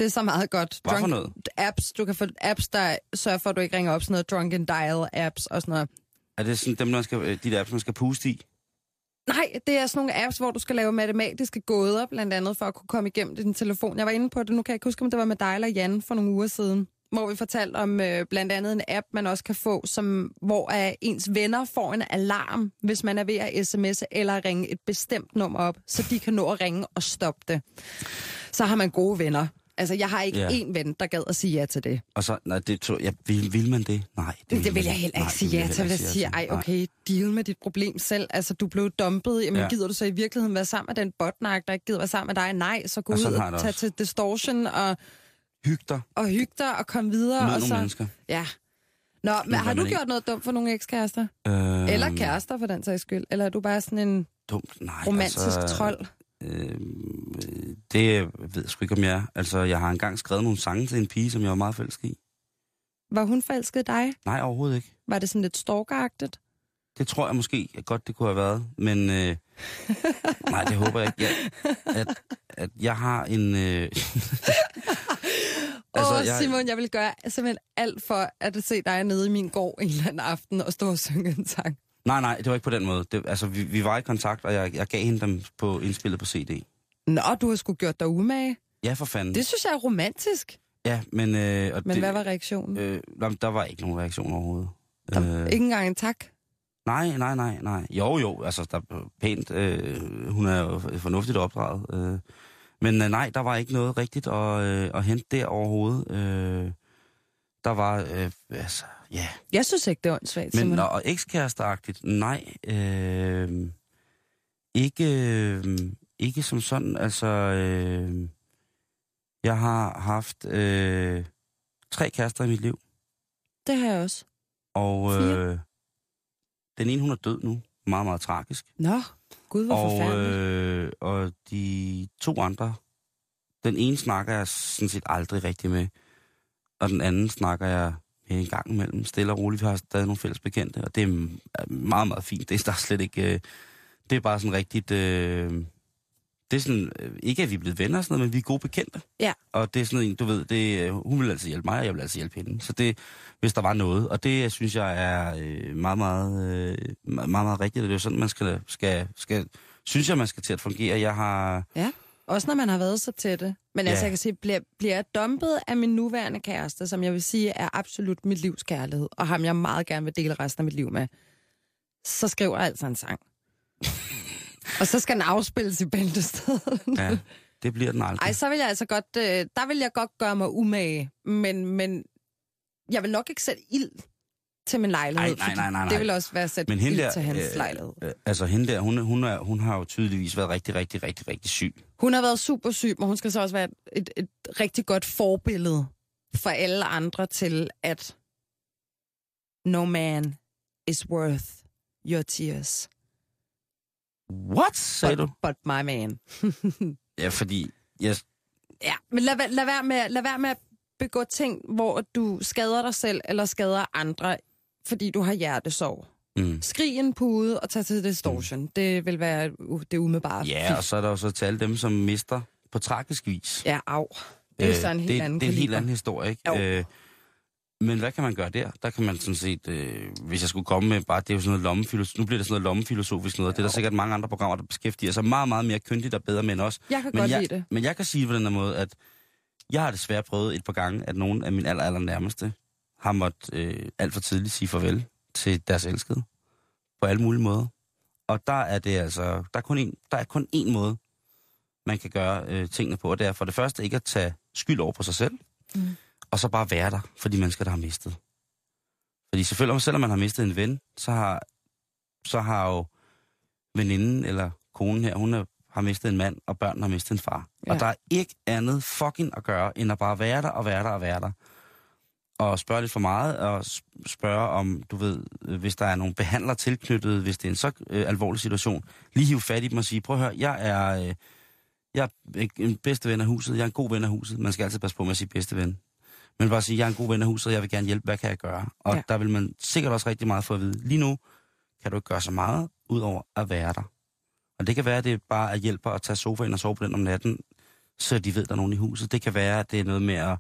Speaker 6: Det er så meget godt.
Speaker 5: Hvad for noget?
Speaker 6: Apps, du kan få apps, der sørger for, at du ikke ringer op sådan noget drunken dial apps og sådan noget.
Speaker 5: Er det sådan dem, man skal, øh, de der apps, man skal puste i?
Speaker 6: Nej, det er sådan nogle apps, hvor du skal lave matematiske gåder, blandt andet for at kunne komme igennem din telefon. Jeg var inde på det, nu kan jeg ikke huske, om det var med dig eller Jan for nogle uger siden, hvor vi fortalte om øh, blandt andet en app, man også kan få, som, hvor øh, ens venner får en alarm, hvis man er ved at sms'e eller ringe et bestemt nummer op, så de kan nå at ringe og stoppe det. Så har man gode venner. Altså, jeg har ikke
Speaker 5: Ja.
Speaker 6: én ven, der gad at sige ja til det.
Speaker 5: Og så, nej, det tog, ja, vil, vil man det? Nej.
Speaker 6: Det, det vil jeg heller ikke
Speaker 5: Nej,
Speaker 6: sige ja til. Jeg vil
Speaker 5: heller ikke
Speaker 6: sige,
Speaker 5: ja
Speaker 6: ej, okay, deal med dit problem selv. Altså, du blev dumpet. Jamen,
Speaker 5: Ja.
Speaker 6: gider du så i virkeligheden være sammen med den botnak, der ikke gider være sammen med dig? Nej, så gå ud og tage til distortion og.
Speaker 5: Hyg dig.
Speaker 6: og hygge dig og komme videre.
Speaker 5: Mød
Speaker 6: og
Speaker 5: nogle
Speaker 6: så,
Speaker 5: mennesker.
Speaker 6: Ja. Nå, men har du gjort noget dumt for nogle ekskærester?
Speaker 5: Øh,
Speaker 6: Eller kærester, for den sags skyld? Eller er du bare sådan en
Speaker 5: Dumt, nej.
Speaker 6: romantisk
Speaker 5: altså,
Speaker 6: trold?
Speaker 5: Øh, det ved jeg sgu ikke, om jeg. Altså, jeg har engang skrevet nogle sange til en pige, som jeg var meget forelsket i.
Speaker 6: Var hun forelsket dig?
Speaker 5: Nej, overhovedet ikke.
Speaker 6: Var det sådan lidt stalkeragtigt?
Speaker 5: Det tror jeg måske godt, det kunne have været. Men øh, nej, det håber jeg ikke. Jeg, at, at jeg har en... Øh,
Speaker 6: Altså, Åh,
Speaker 5: jeg-
Speaker 6: Simon, jeg vil gøre simpelthen alt for at se dig nede i min gård en eller anden aften og stå og synge en sang.
Speaker 5: Nej, nej, det var ikke på den måde. Det, altså, vi, vi var i kontakt, og jeg, jeg gav hende dem på indspillet på CD.
Speaker 6: Nå, du har sgu gjort dig umage.
Speaker 5: Ja, for fanden.
Speaker 6: Det synes jeg er romantisk.
Speaker 5: Ja, men... Øh, og
Speaker 6: Men
Speaker 5: det,
Speaker 6: hvad var reaktionen?
Speaker 5: Øh, der var ikke nogen reaktion overhovedet.
Speaker 6: Der, ikke engang en tak?
Speaker 5: Nej, nej, nej, nej. Jo, jo, altså, der er pænt. Øh, hun er jo fornuftigt opdraget. Øh, men øh, nej, der var ikke noget rigtigt at, øh, at hente der overhovedet. Øh, der var, øh, altså, ja.
Speaker 6: Jeg synes ikke, det er åndssvagt,
Speaker 5: Men og ekskæresteagtigt, nej. Øh, ikke, øh, ikke som sådan, altså... Øh, jeg har haft øh, tre kærester i mit liv.
Speaker 6: Det har jeg også.
Speaker 5: Og øh, den ene, hun er død nu. Meget, meget tragisk.
Speaker 6: Nå, gud, hvor
Speaker 5: og,
Speaker 6: forfærdeligt.
Speaker 5: øh, og de to andre, den ene snakker jeg sådan set aldrig rigtig med. Og den anden snakker jeg en gang imellem. Stille og roligt. Vi har stadig nogle fælles bekendte. Og det er meget, meget fint. Det er der er slet ikke... Øh, det er bare sådan rigtigt... Øh, det er sådan... Øh, ikke at vi er blevet venner og sådan noget, men vi er gode bekendte.
Speaker 6: Ja.
Speaker 5: Og det er sådan en, du ved, det, øh, hun vil altid hjælpe mig, og jeg vil altid hjælpe hende. Så det, hvis der var noget. Og det synes jeg er øh, meget, meget, øh, meget, meget rigtigt. Det er jo sådan, man skal, skal, skal, synes jeg, man skal til at fungere. Jeg har...
Speaker 6: Ja, også når man har været så tætte. Men
Speaker 5: Ja.
Speaker 6: altså, jeg kan sige, bliver, bliver jeg dumpet af min nuværende kæreste, som jeg vil sige er absolut mit livs kærlighed, og ham jeg meget gerne vil dele resten af mit liv med, så skriver jeg altså en sang. Og så skal den afspilles i bæltestedet.
Speaker 5: Ja, det bliver den aldrig.
Speaker 6: Ej, så vil jeg altså godt, øh, der vil jeg godt gøre mig umage, men, men jeg vil nok ikke sætte ild til min lejlighed,
Speaker 5: Ej, nej, nej, nej, nej.
Speaker 6: det vil også være at sætte
Speaker 5: Men hende
Speaker 6: ild
Speaker 5: der,
Speaker 6: til hans
Speaker 5: øh,
Speaker 6: lejlighed.
Speaker 5: Øh, altså hende der, hun, hun, er, hun har jo tydeligvis været rigtig, rigtig, rigtig, rigtig syg.
Speaker 6: Hun har været super syg, men hun skal så også være et, et rigtig godt forbillede for alle andre til, at no man is worth your tears.
Speaker 5: What, sagde
Speaker 6: but,
Speaker 5: du?
Speaker 6: But my man.
Speaker 5: Ja, fordi... Jeg,
Speaker 6: ja, men lad, lad, være med, lad være med at begå ting, hvor du skader dig selv eller skader andre, fordi du har hjertesorg.
Speaker 5: mm.
Speaker 6: Skrig en pude og tag til distortion. Mm. Det vil være u- det umiddelbare.
Speaker 5: Ja, og så er der jo så til alle dem, som mister på tragisk vis.
Speaker 6: Ja, af. Det er jo så en helt
Speaker 5: det,
Speaker 6: anden
Speaker 5: Det er en helt anden historie, ikke?
Speaker 6: Jo.
Speaker 5: Øh, men hvad kan man gøre der? Der kan man sådan set, øh, hvis jeg skulle komme med bare, det er jo sådan noget lommefilosofisk, nu bliver det sådan noget lommefilosofisk noget, det er der sikkert mange andre programmer, der beskæftiger sig meget, meget mere kyndigt og bedre med end os.
Speaker 6: Jeg kan
Speaker 5: men
Speaker 6: godt
Speaker 5: jeg,
Speaker 6: lide det.
Speaker 5: Men jeg kan sige på den her måde, at jeg har desværre prøvet et par gange, at nogen af mine aller, aller nærmeste har måttet øh, alt for tidligt sige farvel til deres elskede. På alle mulige måder. Og der er det altså, der er kun en, der er kun én måde, man kan gøre øh, tingene på, og det er for det første ikke at tage skyld over på sig selv,
Speaker 6: Mm.
Speaker 5: Og så bare være der for de mennesker, der har mistet. Fordi selvfølgelig, selvom man har mistet en ven, så har, så har jo veninden eller konen her, hun er, har mistet en mand, og børnene har mistet en far. Ja. Og der er ikke andet fucking at gøre, end at bare være der og være der og være der. Og spørge lidt for meget, og spørge om, du ved, hvis der er nogle behandlere tilknyttet, hvis det er en så øh, alvorlig situation, lige hive fat i dem og sige, prøv at høre, jeg er, øh, jeg er en bedste ven af huset, jeg er en god ven af huset. Man skal altid passe på med at sige bedste ven. Men bare sige, jeg er en god ven af huset, jeg vil gerne hjælpe, hvad kan jeg gøre? Og
Speaker 6: Ja.
Speaker 5: der vil man sikkert også rigtig meget få at vide. Lige nu kan du ikke gøre så meget, udover at være der. Og det kan være, at det bare er hjælper at tage sofaen og sove på den om natten, så de ved, der er nogen i huset. Det kan være, at det er noget med at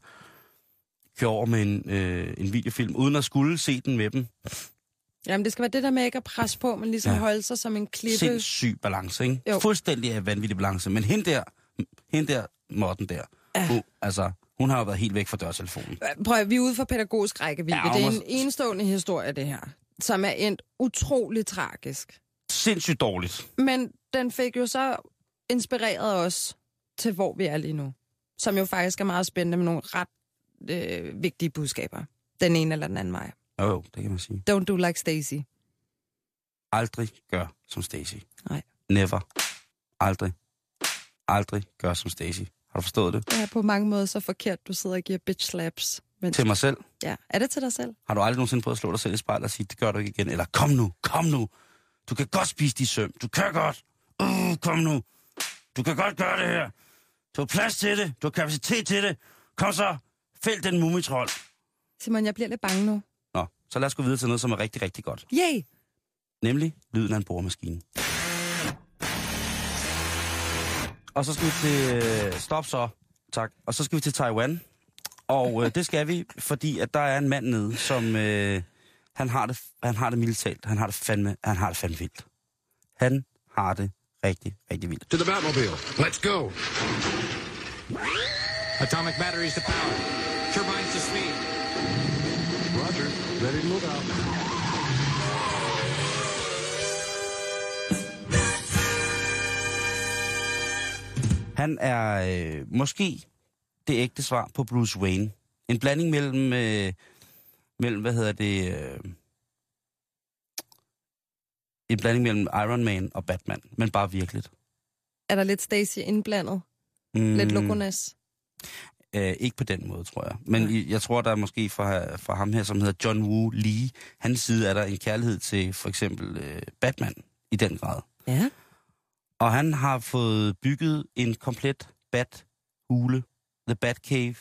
Speaker 5: køre over med en, øh, en videofilm, uden at skulle se den med dem.
Speaker 6: Jamen, det skal være det der med ikke at presse på, men ligesom ja. Holde sig som en klippe.
Speaker 5: Sindssyg balance, ikke?
Speaker 6: Jo.
Speaker 5: Fuldstændig af vanvittig balance. Men hende der, hende der, Morten der,
Speaker 6: Ja.
Speaker 5: hun, altså, hun har jo været helt væk fra dørtelefonen.
Speaker 6: Prøv at, vi er ude for pædagogisk rækkevidde.
Speaker 5: Ja,
Speaker 6: det er en enestående historie, det her, som er endt utrolig tragisk.
Speaker 5: Sindssygt dårligt.
Speaker 6: Men den fik jo så inspireret os til, hvor vi er lige nu. Som jo faktisk er meget spændende med nogle ret øh, vigtige budskaber. Den ene eller den anden vej.
Speaker 5: Jo, jo, det kan man sige.
Speaker 6: Don't do like Stacy.
Speaker 5: Aldrig gør som Stacy.
Speaker 6: Nej.
Speaker 5: Never. Aldrig. Aldrig gør som Stacy. Har du forstået det?
Speaker 6: Det er på mange måder så forkert, du sidder og giver bitch slaps. Men,
Speaker 5: Til mig selv.
Speaker 6: Ja, er det til dig selv?
Speaker 5: Har du aldrig nogensinde prøvet at slå dig selv i spejlet og sige, det gør du ikke igen? Eller kom nu, kom nu. Du kan godt spise de søm. Du kan godt. Uh, kom nu. Du kan godt gøre det her. Du har plads til det. Du har kapacitet til det. Kom så. Fæld den mumitrol.
Speaker 6: Simon, jeg bliver lidt bange nu.
Speaker 5: Nå, så lad os gå videre til noget, som er rigtig, rigtig godt.
Speaker 6: Yay!
Speaker 5: Nemlig lyden af en boremaskine. Og så skal vi til... øh, Stop så. Tak. Og så skal vi til Taiwan. Og øh, det skal vi, fordi at der er en mand nede, som... Øh, han har det, han har det militært. Han har det fandme, han har det fandme vildt. Han har det rigtig, rigtig vildt.
Speaker 11: To the Batmobile. Let's go.
Speaker 2: Atomic batteries to power. Turbines to speed.
Speaker 11: Roger. Ready to move out.
Speaker 5: Han er øh, måske det ægte svar på Bruce Wayne. En blanding mellem, øh, mellem hvad hedder det, øh, en blanding mellem Iron Man og Batman, men bare virkeligt.
Speaker 6: Er der lidt Stacy indblandet? Mm. Lidt Lokonas?
Speaker 5: Øh, ikke på den måde, tror jeg. Men i, jeg tror, der er måske fra, fra ham her, som hedder John Woo Lee, hans side er der en kærlighed til for eksempel øh, Batman i den grad.
Speaker 6: Ja.
Speaker 5: Og han har fået bygget en komplet Bat-hule, The Batcave,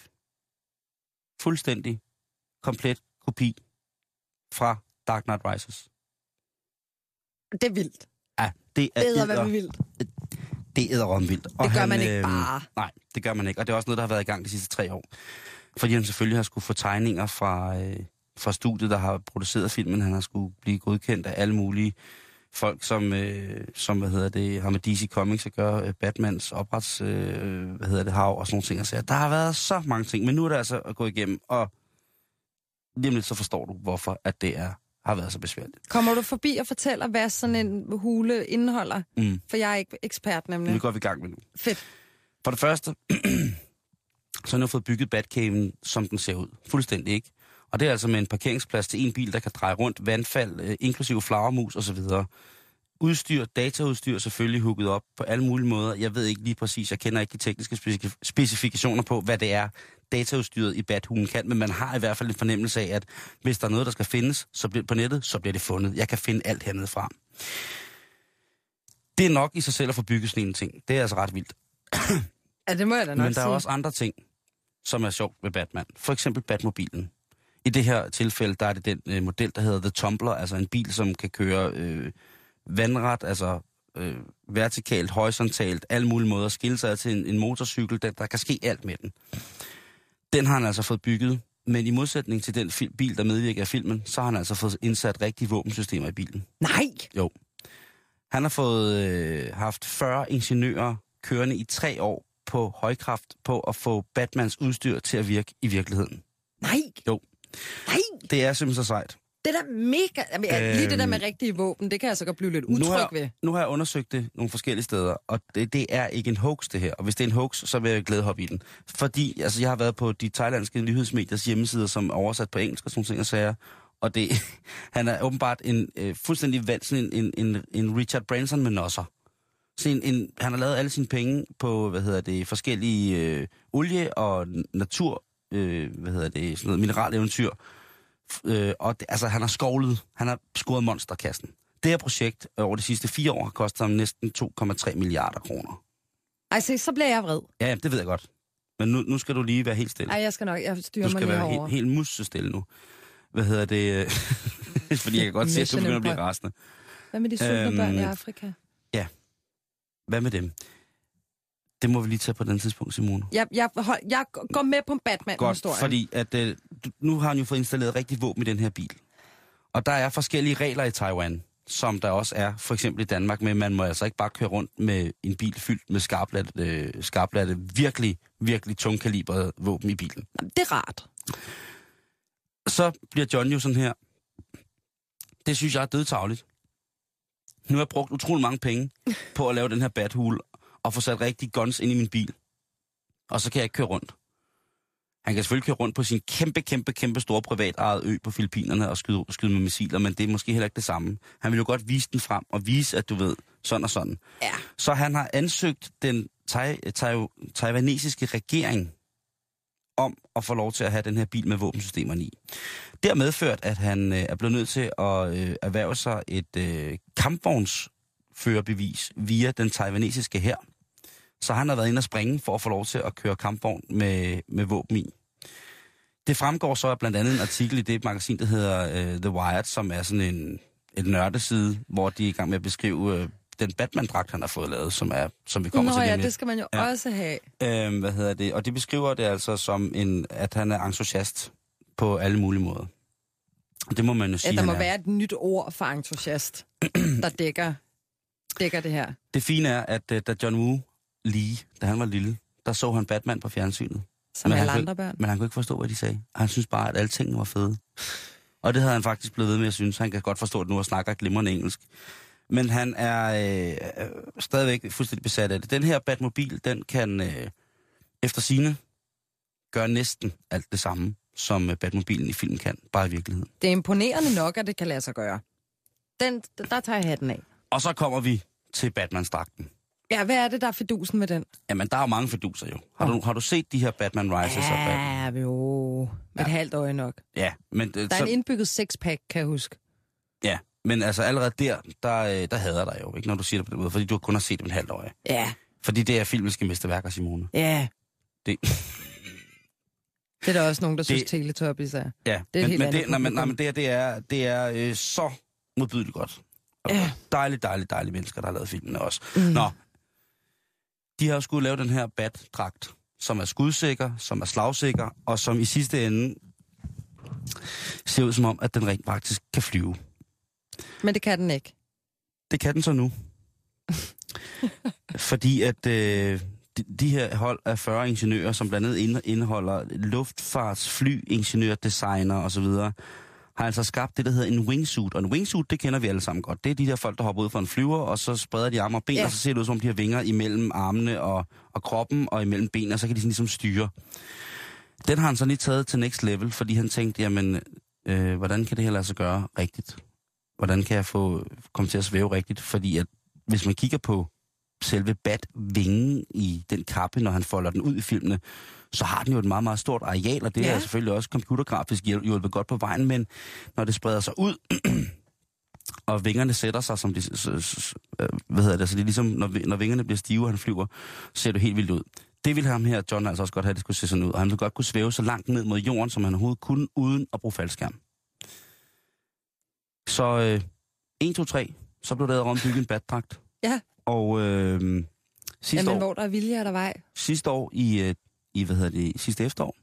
Speaker 5: fuldstændig komplet kopi fra Dark Knight Rises.
Speaker 6: Det er vildt.
Speaker 5: Ja, det er
Speaker 6: er
Speaker 5: edder-
Speaker 6: vildt.
Speaker 5: Det er om vildt.
Speaker 6: Det gør man ikke bare.
Speaker 5: Nej, det gør man ikke. Og det er også noget, der har været i gang de sidste tre år. Fordi han selvfølgelig har skulle få tegninger fra, øh, fra studiet, der har produceret filmen. Han har skulle blive godkendt af alle mulige folk, som, øh, som hvad hedder det, har med DC Comics at gøre, øh, Batmans oprets, øh, hvad hedder det, hav og sådan nogle ting. Og så, der har været så mange ting, men nu er det altså at gå igennem, og lige lidt så forstår du, hvorfor at det er, har været så besværligt.
Speaker 6: Kommer du forbi og fortæller, hvad sådan en hule indeholder?
Speaker 5: Mm.
Speaker 6: For jeg er ikke ekspert nemlig.
Speaker 5: Det går vi i gang med nu.
Speaker 6: Fedt.
Speaker 5: For det første, så har jo fået bygget Batcaven, som den ser ud. Fuldstændig ikke. Og det er altså med en parkeringsplads til en bil, der kan dreje rundt, vandfald, øh, inklusive flagermus osv. Udstyr, dataudstyr selvfølgelig hugget op på alle mulige måder. Jeg ved ikke lige præcis, jeg kender ikke de tekniske specif- specifikationer på, hvad det er, dataudstyret i Bathulen kan, men man har i hvert fald en fornemmelse af, at hvis der er noget, der skal findes så bliver, på nettet, så bliver det fundet. Jeg kan finde alt hernede fra. Det er nok i sig selv at få bygget sådan en ting. Det er altså ret vildt.
Speaker 6: Ja, det må jeg da nok
Speaker 5: Men der er
Speaker 6: sige.
Speaker 5: også andre ting, som er sjovt ved Batman. For eksempel Batmobilen. I det her tilfælde, der er det den øh, model, der hedder The Tumbler, altså en bil, som kan køre øh, vandret, altså øh, vertikalt, horisontalt, alle mulige måder, skille sig til en, en motorcykel, der, der kan ske alt med den. Den har han altså fået bygget, men i modsætning til den fil- bil, der medvirker i filmen, så har han altså fået indsat rigtige våbensystemer i bilen.
Speaker 6: Nej!
Speaker 5: Jo. Han har fået øh, haft 40 ingeniører kørende i tre år på højkraft på at få Batmans udstyr til at virke i virkeligheden.
Speaker 6: Nej!
Speaker 5: Jo.
Speaker 6: Nej!
Speaker 5: Det er simpelthen så sejt.
Speaker 6: Det er da mega... Jamen, øhm, lige det der med
Speaker 5: Øhm,
Speaker 6: rigtige våben, det kan jeg så godt blive lidt
Speaker 5: Nu
Speaker 6: utryg
Speaker 5: har,
Speaker 6: ved.
Speaker 5: nu har jeg undersøgt det nogle forskellige steder, og det, det er ikke en hoax, det her. Og hvis det er en hoax, så vil jeg glæde hoppe i den. Fordi altså, jeg har været på de thailandske nyhedsmediers hjemmesider, som er oversat på engelsk og sådan ting og sager. Og det, han er åbenbart en øh, fuldstændig vand, sådan en, en, en, en Richard Branson med nosser. Sådan en, en, han har lavet alle sine penge på, hvad hedder det, forskellige øh, olie- og natur, øh, hvad hedder det, sådan noget mineraleventyr. Øh, og det, altså, han har skovlet, han har scoret monsterkassen. Det her projekt over de sidste fire år har kostet ham næsten 2,3 milliarder kroner.
Speaker 6: Ej, se, så bliver jeg vred.
Speaker 5: Ja, ja, det ved jeg godt. Men nu, nu skal du lige være helt stille.
Speaker 6: Ej, jeg skal nok, jeg styrer
Speaker 5: Du
Speaker 6: mig
Speaker 5: skal
Speaker 6: lige
Speaker 5: være
Speaker 6: herover.
Speaker 5: helt, helt musestille nu. Hvad hedder det? Fordi jeg kan godt se, at du begynder at blive rasende.
Speaker 6: Hvad med de sultne
Speaker 5: Øhm,
Speaker 6: børn i Afrika?
Speaker 5: Hvad med dem? Det må vi lige tage på den tidspunkt, Simone.
Speaker 6: Jeg, jeg, hold, jeg går med på
Speaker 5: Godt,
Speaker 6: Batman-historien.
Speaker 5: fordi at, øh, nu har han jo fået installeret rigtig våben i den her bil. Og der er forskellige regler i Taiwan, som der også er, for eksempel i Danmark, men man må altså ikke bare køre rundt med en bil fyldt med skarplatte, øh, skarplatte virkelig, virkelig tungkalibrede våben i bilen.
Speaker 6: Det er rart.
Speaker 5: Så bliver John jo sådan her. Det synes jeg er dødtagligt. Nu har jeg brugt utrolig mange penge på at lave den her bathul og få sat rigtig guns ind i min bil. Og så kan jeg ikke køre rundt. Han kan selvfølgelig køre rundt på sin kæmpe, kæmpe, kæmpe store privatejede ø på Filippinerne og skyde, skyde med missiler, men det er måske heller ikke det samme. Han vil jo godt vise den frem og vise, at du ved, sådan og sådan.
Speaker 6: Ja.
Speaker 5: Så han har ansøgt den tai, tai, taiwanesiske regering om at få lov til at have den her bil med våbensystemerne i. Det har medført, at han øh, er blevet nødt til at øh, erhverve sig et øh, kampvognsførerbevis via den taiwanesiske her. Så han har været inde og springe for at få lov til at køre kampvogn med, med våben i. Det fremgår så af blandt andet en artikel i det magasin, der hedder øh, The Wired, som er sådan en, en nørdeside, hvor de er i gang med at beskrive øh, den Batman-dragt, han har fået lavet, som, er, som vi kommer
Speaker 6: Nå
Speaker 5: til
Speaker 6: ja, det skal man jo
Speaker 5: Ja.
Speaker 6: også have.
Speaker 5: Øhm, hvad hedder det? Og de beskriver det altså som, en, at han er entusiast på alle mulige måder. Det må man jo sige,
Speaker 6: Ja, der må være et nyt ord for entusiast, der dækker, dækker det her.
Speaker 5: Det fine er, at uh, da John Woo lige, da han var lille, der så han Batman på fjernsynet.
Speaker 6: Som
Speaker 5: Men
Speaker 6: alle
Speaker 5: han
Speaker 6: andre børn.
Speaker 5: Men han kunne ikke forstå, hvad de sagde. Han synes bare, at alle tingene var fede. Og det havde han faktisk blevet ved med at synes. Han kan godt forstå det nu og snakker glimrende engelsk. Men han er øh, øh, stadigvæk fuldstændig besat af det. Den her Batmobil, den kan øh, efter sine gøre næsten alt det samme, som øh, Batmobilen i filmen kan, bare i virkeligheden.
Speaker 6: Det er imponerende nok, at det kan lade sig gøre. Den, der tager jeg hatten af.
Speaker 5: Og så kommer vi til Batman-dragten.
Speaker 6: Ja, hvad er det, der er fidusen med den?
Speaker 5: Jamen, der er jo mange feduser jo. Har, du, har du set de her Batman Rises og Batman?
Speaker 6: Ja, jo. Med et halvt øje nok.
Speaker 5: Ja, men, øh,
Speaker 6: Der er
Speaker 5: så,
Speaker 6: en indbygget sexpack, kan jeg huske.
Speaker 5: ja, men altså allerede der, der, øh, der hader dig jo, ikke, når du siger det på den måde, fordi du kun har set det med et halvt øje.
Speaker 6: Ja.
Speaker 5: Fordi det er filmiske mesterværker, Simone.
Speaker 6: Ja.
Speaker 5: Det,
Speaker 6: Det er der også nogen, der synes,
Speaker 5: Det-
Speaker 6: Teletubbies er.
Speaker 5: ja,
Speaker 6: Det er
Speaker 5: men,
Speaker 6: helt
Speaker 5: men, det, nej, men, nej, men det, her, det er, det er øh, så modbydeligt godt.
Speaker 6: Ja.
Speaker 5: Dejligt, dejligt, dejlige mennesker, der har lavet filmene også.
Speaker 6: Mm.
Speaker 5: Nå, de har skulle lave den her bat-dragt, som er skudsikker, som er slagsikker, og som i sidste ende ser ud som om, at den rent faktisk kan flyve.
Speaker 6: Men det kan den ikke.
Speaker 5: Det kan den så nu. Fordi at øh, de, de her hold af 40 ingeniører, som blandt andet ind- indeholder luftfarts, fly, ingeniør, designer osv., har altså skabt det, der hedder en wingsuit. Og en wingsuit, det kender vi alle sammen godt. Det er de der folk, der hopper ud fra en flyver, og så spreder de arme og ben,
Speaker 6: Ja.
Speaker 5: og så ser det ud som om de har vinger imellem armene og, og kroppen, og imellem benene, og så kan de sådan ligesom styre. Den har han så lige taget til next level, fordi han tænkte, jamen, øh, hvordan kan det her lade sig gøre rigtigt? Hvordan kan jeg få komme til at svæve rigtigt? Fordi at hvis man kigger på selve bat-vingen i den kappe, når han folder den ud i filmene, så har den jo et meget, meget stort areal, og det ja. Er selvfølgelig også computergrafisk hjulpet godt på vejen, men når det spreder sig ud, og vingerne sætter sig, som de, øh, hvad hedder det, så det er ligesom, når, når vingerne bliver stive, og han flyver, ser det helt vildt ud. Det ville ham her, John, altså også godt have, at det skulle se sådan ud, og han ville godt kunne svæve så langt ned mod jorden, som han overhovedet kunne, uden at bruge faldskærm. Så øh, 1, 2, 3, så blev der ombygget en batdragt.
Speaker 6: Ja.
Speaker 5: Og øh, sidste,
Speaker 6: Jamen,
Speaker 5: år,
Speaker 6: hvor der er vilje, er der vej.
Speaker 5: sidste år i, øh, i, hvad hedder det, sidste efterår,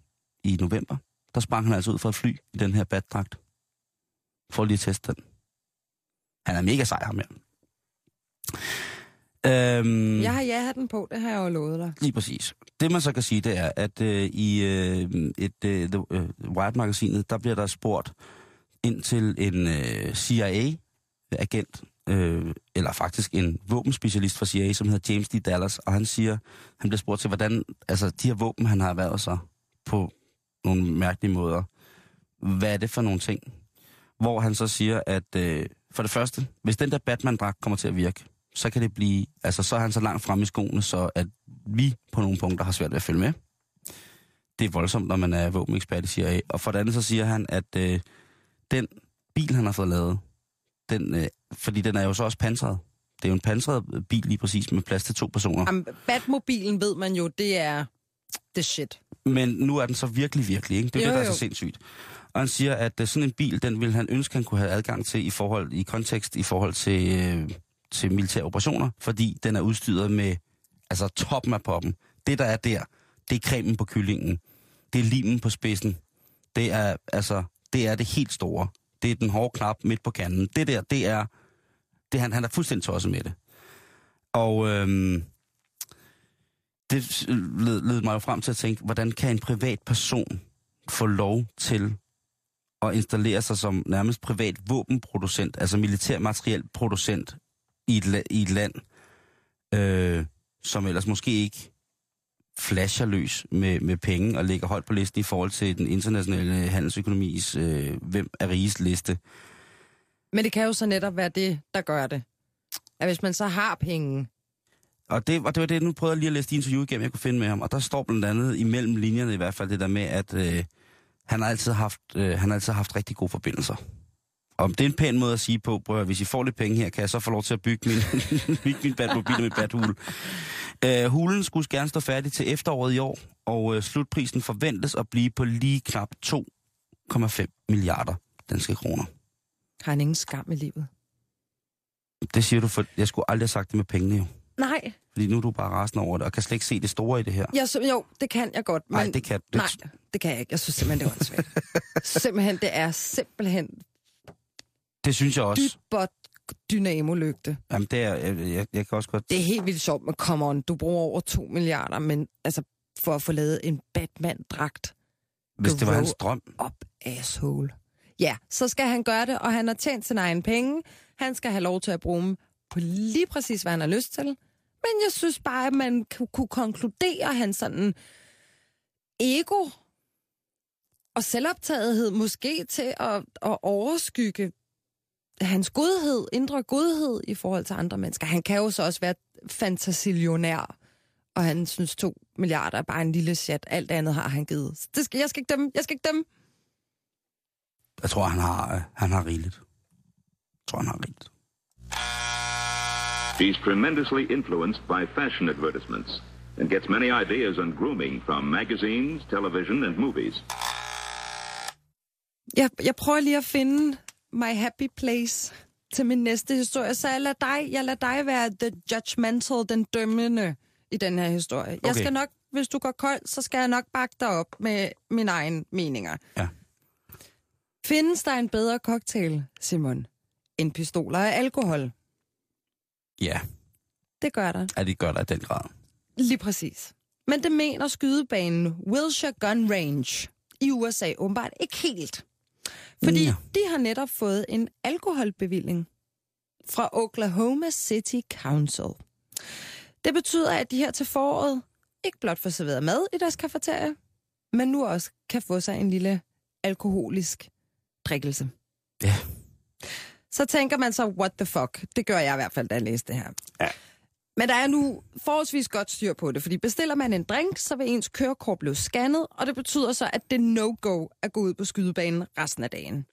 Speaker 5: i november, der sprang han altså ud fra et fly i den her batdragt. For lige at teste den. Han er mega sej, ham her. Øhm,
Speaker 6: Jeg har ja-hatten på, det har jeg jo lovet dig.
Speaker 5: Lige præcis. Det man så kan sige, det er, at øh, i øh, et øh, øh, Wired-magasinet, der bliver der spurgt ind til en øh, CIA-agent, øh, eller faktisk en våbenspecialist fra CIA, som hedder James D. Dallas, og han siger, han bliver spurgt til, hvordan, altså de her våben, han har erhvervet sig på nogle mærkelige måder, hvad er det for nogle ting? Hvor han så siger, at øh, for det første, hvis den der Batman-dragt kommer til at virke, så kan det blive, altså så er han så langt frem i skoene, så at vi på nogle punkter har svært ved at følge med. Det er voldsomt, når man er våbenekspert i CIA. Og for det andet så siger han, at øh, den bil, han har fået lavet, den, øh, fordi den er jo så også pansret. Det er jo en pansret bil lige præcis med plads til to personer.
Speaker 6: Jamen, Batmobilen ved man jo, det er det shit.
Speaker 5: Men nu er den så virkelig, virkelig, ikke? Det er jo, det, der er så sindssygt. Og han siger, at øh, sådan en bil, den vil han ønske, han kunne have adgang til i forhold i kontekst i forhold til, øh, til militære operationer, fordi den er udstyret med altså toppen af poppen. Det, der er der, det er cremen på kyllingen. Det er limen på spidsen. Det er, altså, det er det helt store. Det er den hårde knap midt på kanden. Det der, det er... Det, han, han er fuldstændig tosset med det. Og øhm, det led, led mig jo frem til at tænke, hvordan kan en privat person få lov til at installere sig som nærmest privat våbenproducent, altså militærmateriel producent i et, la- i et land, øh, som ellers måske ikke flasher løs med, med penge og ligger højt på listen i forhold til den internationale handelsøkonomis øh, hvem er rigest liste.
Speaker 6: Men det kan jo så netop være det, der gør det. At hvis man så har penge,
Speaker 5: Og det, og det var det, nu prøvede jeg lige at læse de interview igennem, jeg kunne finde med ham, og der står blandt andet imellem linjerne i hvert fald det der med, at øh, han, har altid haft, øh, han har altid haft rigtig gode forbindelser. Og det er en pæn måde at sige på, prøv at, hvis I får lidt penge her, kan jeg så få lov til at bygge min, bygge min batmobil og mit bathul. Øh, hulen skulle gerne stå færdig til efteråret i år, og øh, slutprisen forventes at blive på lige knap 2,5 milliarder danske kroner
Speaker 6: har han ingen skam i livet.
Speaker 5: Det siger du, for jeg skulle aldrig have sagt det med pengene jo.
Speaker 6: Nej,
Speaker 5: Fordi nu er du bare rasende over det, og kan slet ikke se det store i det her.
Speaker 6: jeg, jo, det kan jeg godt. Men,
Speaker 5: Nej, det kan det,
Speaker 6: Nej, det kan jeg ikke. Jeg synes simpelthen, det var svært. simpelthen, det er simpelthen
Speaker 5: det synes jeg også.
Speaker 6: dybot dynamolygte.
Speaker 5: Jamen, det er, jeg, jeg, jeg kan også godt...
Speaker 6: Det er helt vildt sjovt, men come on, du bruger over 2 milliarder, men altså for at få lavet en Batman-dragt.
Speaker 5: Hvis det var hans drøm.
Speaker 6: Up asshole. Ja, så skal han gøre det, og han har tjent sin egen penge. Han skal have lov til at bruge dem på lige præcis, hvad han har lyst til. Men jeg synes bare, at man kunne konkludere hans sådan ego og selvoptagethed måske til at, at overskygge hans godhed, indre godhed i forhold til andre mennesker. Han kan jo så også være fantasillionær, og han synes to milliarder er bare en lille chat. Alt andet har han givet. Så Det skal, jeg skal ikke dem. Jeg skal ikke dem.
Speaker 5: Jeg tror, han har, øh, han har rigeligt. Jeg tror, han har rigeligt.
Speaker 4: He's tremendously influenced by fashion advertisements and gets many ideas on grooming from magazines, television, and movies.
Speaker 6: Jeg, jeg prøver lige at finde my happy place til min næste historie, så jeg lader dig, jeg lader dig være the judgmental, den dømmende i den her historie. Okay. Jeg skal nok, hvis du går kold, så skal jeg nok bakke dig op med mine egne meninger.
Speaker 5: Ja.
Speaker 6: Findes der en bedre cocktail, Simon, end pistoler af alkohol?
Speaker 5: Ja,
Speaker 6: Det gør der.
Speaker 5: ja, det gør der i den grad.
Speaker 6: Lige præcis. Men det mener skydebanen Wilshire Gun Range i USA åbenbart ikke helt. Fordi
Speaker 5: Ja.
Speaker 6: de har netop fået en alkoholbevilling fra Oklahoma City Council. Det betyder, at de her til foråret ikke blot får serveret mad i deres kafeteria, men nu også kan få sig en lille alkoholisk drikkelse.
Speaker 5: Ja.
Speaker 6: Så tænker man så, what the fuck? Det gør jeg i hvert fald, da jeg læste det her.
Speaker 5: Ja.
Speaker 6: Men der er nu forholdsvis godt styr på det, fordi bestiller man en drink, så vil ens kørekort blive scannet, og det betyder så, at det no-go at gå ud på skydebanen resten af dagen.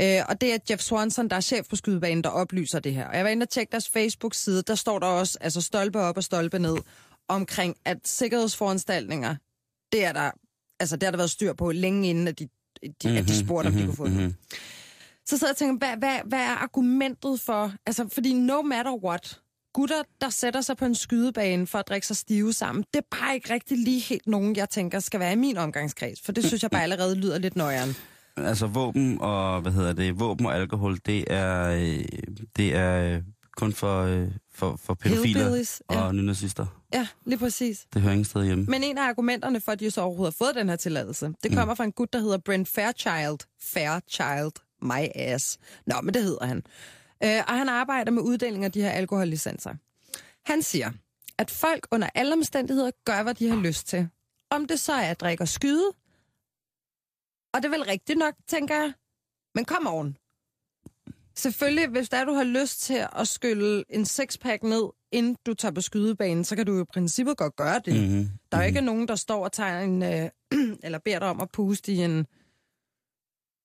Speaker 6: Øh, og det er Jeff Swanson, der er chef på skydebanen, der oplyser det her. Og jeg var inde og tjekke deres Facebook-side, der står der også altså stolpe op og stolpe ned, omkring at sikkerhedsforanstaltninger, det er der, altså det har der været styr på længe inden, at de, de, mm-hmm, at de spurgte, om de kunne få
Speaker 5: mm-hmm.
Speaker 6: Så sidder jeg og tænker, hvad, hvad, hvad er argumentet for... Altså, fordi no matter what, gutter, der sætter sig på en skydebane for at drikke sig stive sammen, det er bare ikke rigtig lige helt nogen, jeg tænker skal være i min omgangskreds. For det synes jeg bare allerede lyder lidt nøjeren.
Speaker 5: Altså våben og, hvad hedder det, våben og alkohol, det er, øh, det er kun for, øh, for, for pædofiler
Speaker 6: Hillbillies, ja.
Speaker 5: og nynazister.
Speaker 6: Ja, lige præcis.
Speaker 5: Det hører ingen sted hjemme.
Speaker 6: Men en af argumenterne for, at de så overhovedet har fået den her tilladelse, det kommer mm. fra en gut, der hedder Brent Fairchild. Fairchild, my ass. Nå, men det hedder han. Øh, og han arbejder med uddeling af de her alkohollicenser. Han siger, at folk under alle omstændigheder gør, hvad de har lyst til. Om det så er at drikke og skyde, og det er vel rigtigt nok, tænker jeg. Men kom on. Selvfølgelig, hvis der du har lyst til at skylle en sixpack ned, inden du tager på skydebanen, så kan du jo i princippet godt gøre det.
Speaker 5: Mm-hmm.
Speaker 6: Der er jo ikke nogen, der står og tager en, øh, eller beder dig om at puste i en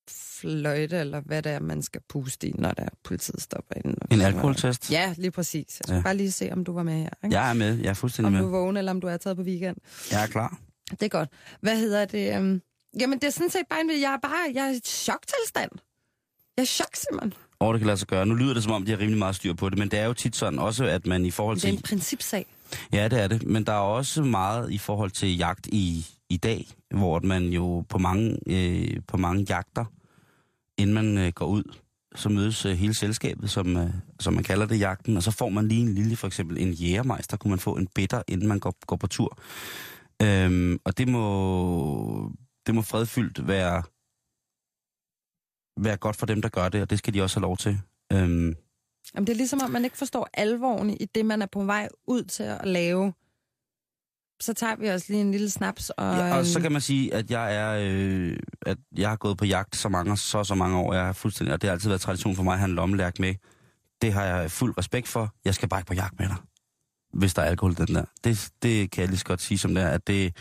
Speaker 6: fløjte, eller hvad det er, man skal puste i, når der politiet stopper inden.
Speaker 5: En alkoholtest?
Speaker 6: Ja, lige præcis. Jeg skal
Speaker 5: Ja.
Speaker 6: bare lige se, om du var med her. Ikke?
Speaker 5: Jeg er med. Jeg er fuldstændig
Speaker 6: om
Speaker 5: med.
Speaker 6: du er vågen, eller om du er taget på weekend.
Speaker 5: Jeg er klar.
Speaker 6: Det er godt. Hvad hedder det? Um... Jamen, det er sådan set bare en... Jeg er bare... Jeg er i choktilstand. Jeg er i chok, Simon.
Speaker 5: Og det kan lade sig gøre. Nu lyder det, som om de har rimelig meget styr på det, men det er jo tit sådan også, at man i forhold
Speaker 6: Det er
Speaker 5: til...
Speaker 6: en principsag.
Speaker 5: Ja, det er det. Men der er også meget i forhold til jagt i, i dag, hvor man jo på mange, øh, på mange jagter, inden man øh, går ud, så mødes øh, hele selskabet, som, øh, som man kalder det jagten, og så får man lige en lille, for eksempel en jægermeister, kunne man få en bitter, inden man går, går på tur. Øhm, og det må, det må fredfyldt være, være godt for dem, der gør det, og det skal de også have lov til. Øhm,
Speaker 6: Jamen, det er ligesom, om man ikke forstår alvoren i det, man er på vej ud til at lave. Så tager vi også lige en lille snaps og...
Speaker 5: Ja, og så kan man sige, at jeg er, øh, at jeg har gået på jagt så mange, så så mange år. Jeg har fuldstændig, og det har altid været tradition for mig at have en lommelærk med. Det har jeg fuld respekt for. Jeg skal bare ikke på jagt med dig, hvis der er alkohol i den der. Det, det kan jeg lige så godt sige som det er, at det,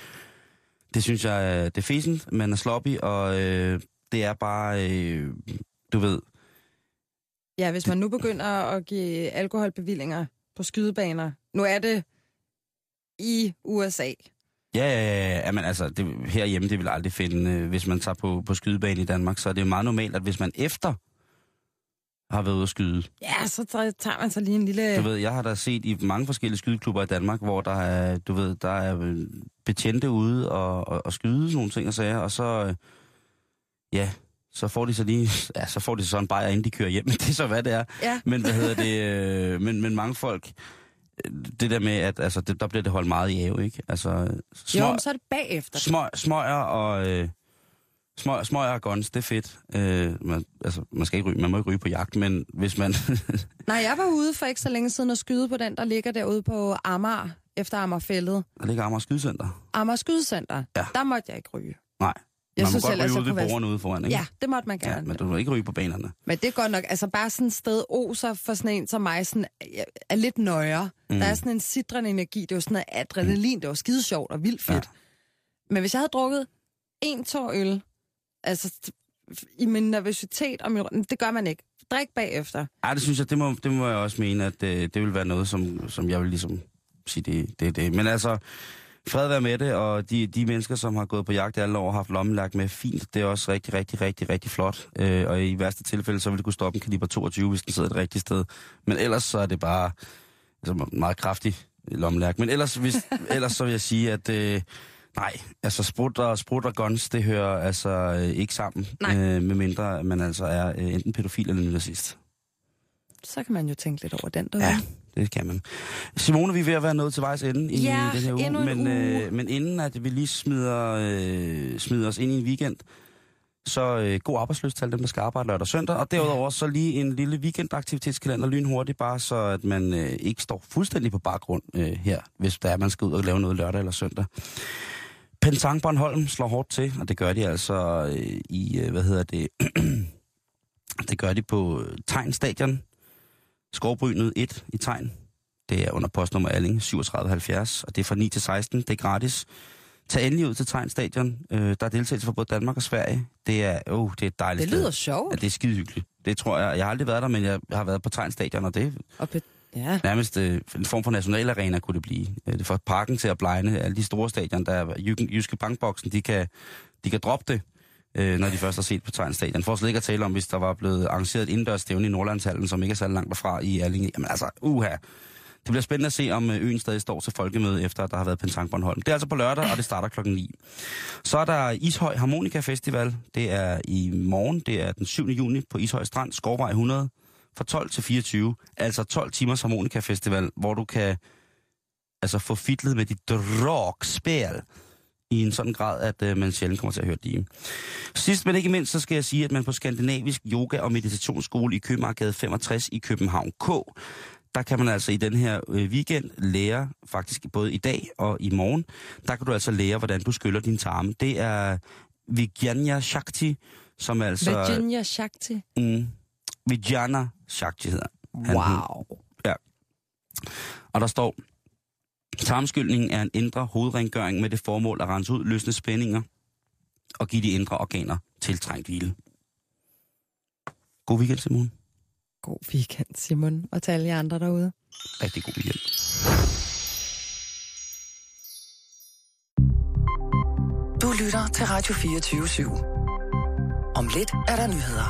Speaker 5: det synes jeg, er- det er fæsent, man er sloppy, og øh, det er bare, øh, du ved,
Speaker 6: Ja, hvis man nu begynder at give alkoholbevillinger på skydebaner. Nu er det i USA.
Speaker 5: Ja, ja, ja. Jamen, altså, det, herhjemme, det vil aldrig finde, øh, hvis man tager på, på skydebane i Danmark, så er det jo meget normalt, at hvis man efter har været ude at skyde,
Speaker 6: Ja, så tager- tager man så lige en lille...
Speaker 5: Du ved, jeg har da set i mange forskellige skydeklubber i Danmark, hvor der er, du ved, der er øh, betjente ude og, og, og skyde sådan nogle ting og sager, og så, øh, ja, så får de så lige, ja, så får de så en bajer, inden de kører hjem, men det er så, hvad det er.
Speaker 6: Ja.
Speaker 5: Men hvad hedder det, øh, men, men mange folk, øh, det der med, at altså, det, der bliver det holdt meget i ave, ikke? Altså, små,
Speaker 6: Jo, men så er det bagefter.
Speaker 5: små, smøger og... Øh, Smøger, smøger og guns, det er fedt. Øh, man, altså, man, skal ikke ryge, man må ikke ryge på jagt, men hvis man...
Speaker 6: Nej, jeg var ude for ikke så længe siden og skyde på den, der ligger derude på Amager, efter Amagerfældet.
Speaker 5: der ligger Amager Skydecenter.
Speaker 6: Amager Skydecenter.
Speaker 5: Ja.
Speaker 6: Der måtte jeg ikke ryge.
Speaker 5: Nej.
Speaker 6: Jeg
Speaker 5: man må
Speaker 6: synes
Speaker 5: godt ryge ude ved borgerne ude foran, ikke?
Speaker 6: Ja, det måtte man
Speaker 5: ja.
Speaker 6: gerne.
Speaker 5: men du må ikke ryge på banerne.
Speaker 6: Men det er godt nok, altså bare sådan et sted oser for sådan en som mig, sådan, er- lidt nøjere. Mm. Der er sådan en sidrende energi, det er jo sådan noget adrenalin, det var skide sjovt og vildt fedt. Ja. Men hvis jeg havde drukket en tår øl, altså i min nervøsitet, og min, det gør man ikke. Drik bagefter.
Speaker 5: Ej, det synes jeg, det må, det må jeg også mene, at øh, det vil være noget, som, som jeg vil ligesom sige, det, det det. Men altså, fred være med det, og de, de mennesker, som har gået på jagt i alle år og haft lommelærk med, fint. Det er også rigtig, rigtig, rigtig, rigtig flot. Øh, og i værste tilfælde, så vil det kunne stoppe en kaliber 22, hvis den sidder et rigtigt sted. Men ellers så er det bare altså, meget kraftig lommelærk. Men ellers, hvis, ellers så vil jeg sige, at... Øh, Nej, altså sprut og, sprut og guns, det hører altså øh, ikke sammen,
Speaker 6: Nej.
Speaker 5: øh, medmindre man altså er øh, enten pædofil eller nazist.
Speaker 6: Så kan man jo tænke lidt over den, der.
Speaker 5: Ja, det kan man. Simone, vi er ved at være nået til vejs ende i
Speaker 6: Ja,
Speaker 5: den her uge, men,
Speaker 6: uge.
Speaker 5: Øh, men inden at vi lige smider, øh, smider os ind i en weekend, så øh, god arbejdsløst til dem, der skal arbejde lørdag og søndag, og derudover så lige en lille weekendaktivitetskalender lynhurtigt, bare så at man øh, ikke står fuldstændig på baggrund øh, her, hvis der er, man skal ud og lave noget lørdag eller søndag. Pentang Bornholm slår hårdt til, og det gør de altså øh, i, øh, hvad hedder det, det gør de på øh, Tegn Stadion, Skovbrynet 1 i Tegn. Det er under postnummer Alling 3770, og det er fra 9 til 16. Det er gratis. Tag endelig ud til Tegn Stadion. Øh, der er deltagelse fra både Danmark og Sverige. Det er, oh, det er et dejligt
Speaker 6: Det
Speaker 5: sted.
Speaker 6: lyder sjovt.
Speaker 5: Ja, det er skide hyggeligt. Det tror jeg. Jeg har aldrig været der, men jeg har været på Tegn Stadion, og det
Speaker 6: Og pe- ja.
Speaker 5: nærmest øh, en form for nationalarena kunne det blive. Øh, det får parken til at blegne. Alle de store stadion, der er Jyske, Jyske Bankboksen, de kan, de kan droppe det, øh, når de først har set på Tegnstadion. For slet ikke at tale om, hvis der var blevet arrangeret et indendørs stævne i Nordlandshallen, som ikke er særlig langt derfra i Erlinge. Jamen altså, uha. Det bliver spændende at se, om øh, øen stadig står til folkemøde, efter at der har været Pentang Bornholm. Det er altså på lørdag, og det starter klokken 9. Så er der Ishøj Harmonika Festival. Det er i morgen. Det er den 7. juni på Ishøj Strand, Skovvej 100, fra 12 til 24. Altså 12 timers Harmonika Festival, hvor du kan altså få fitlet med dit drogspil i en sådan grad, at øh, man sjældent kommer til at høre det. Sidst men ikke mindst, så skal jeg sige, at man på Skandinavisk Yoga- og Meditationsskole i Købmagergade 65 i København K, der kan man altså i den her øh, weekend lære, faktisk både i dag og i morgen, der kan du altså lære, hvordan du skyller din tarme. Det er Vijnana Shakti, som altså...
Speaker 6: Virginia Shakti.
Speaker 5: Mm, Vijana Shakti hedder han.
Speaker 6: Wow.
Speaker 5: Ja. Og der står, tarmskyldningen er en indre hovedrengøring med det formål at rense ud løsne spændinger og give de indre organer tiltrængt hvile. God weekend, Simon.
Speaker 6: God weekend, Simon, og til alle jer andre derude.
Speaker 5: Rigtig god weekend.
Speaker 3: Du lytter til Radio 24 /7. Om lidt er der nyheder.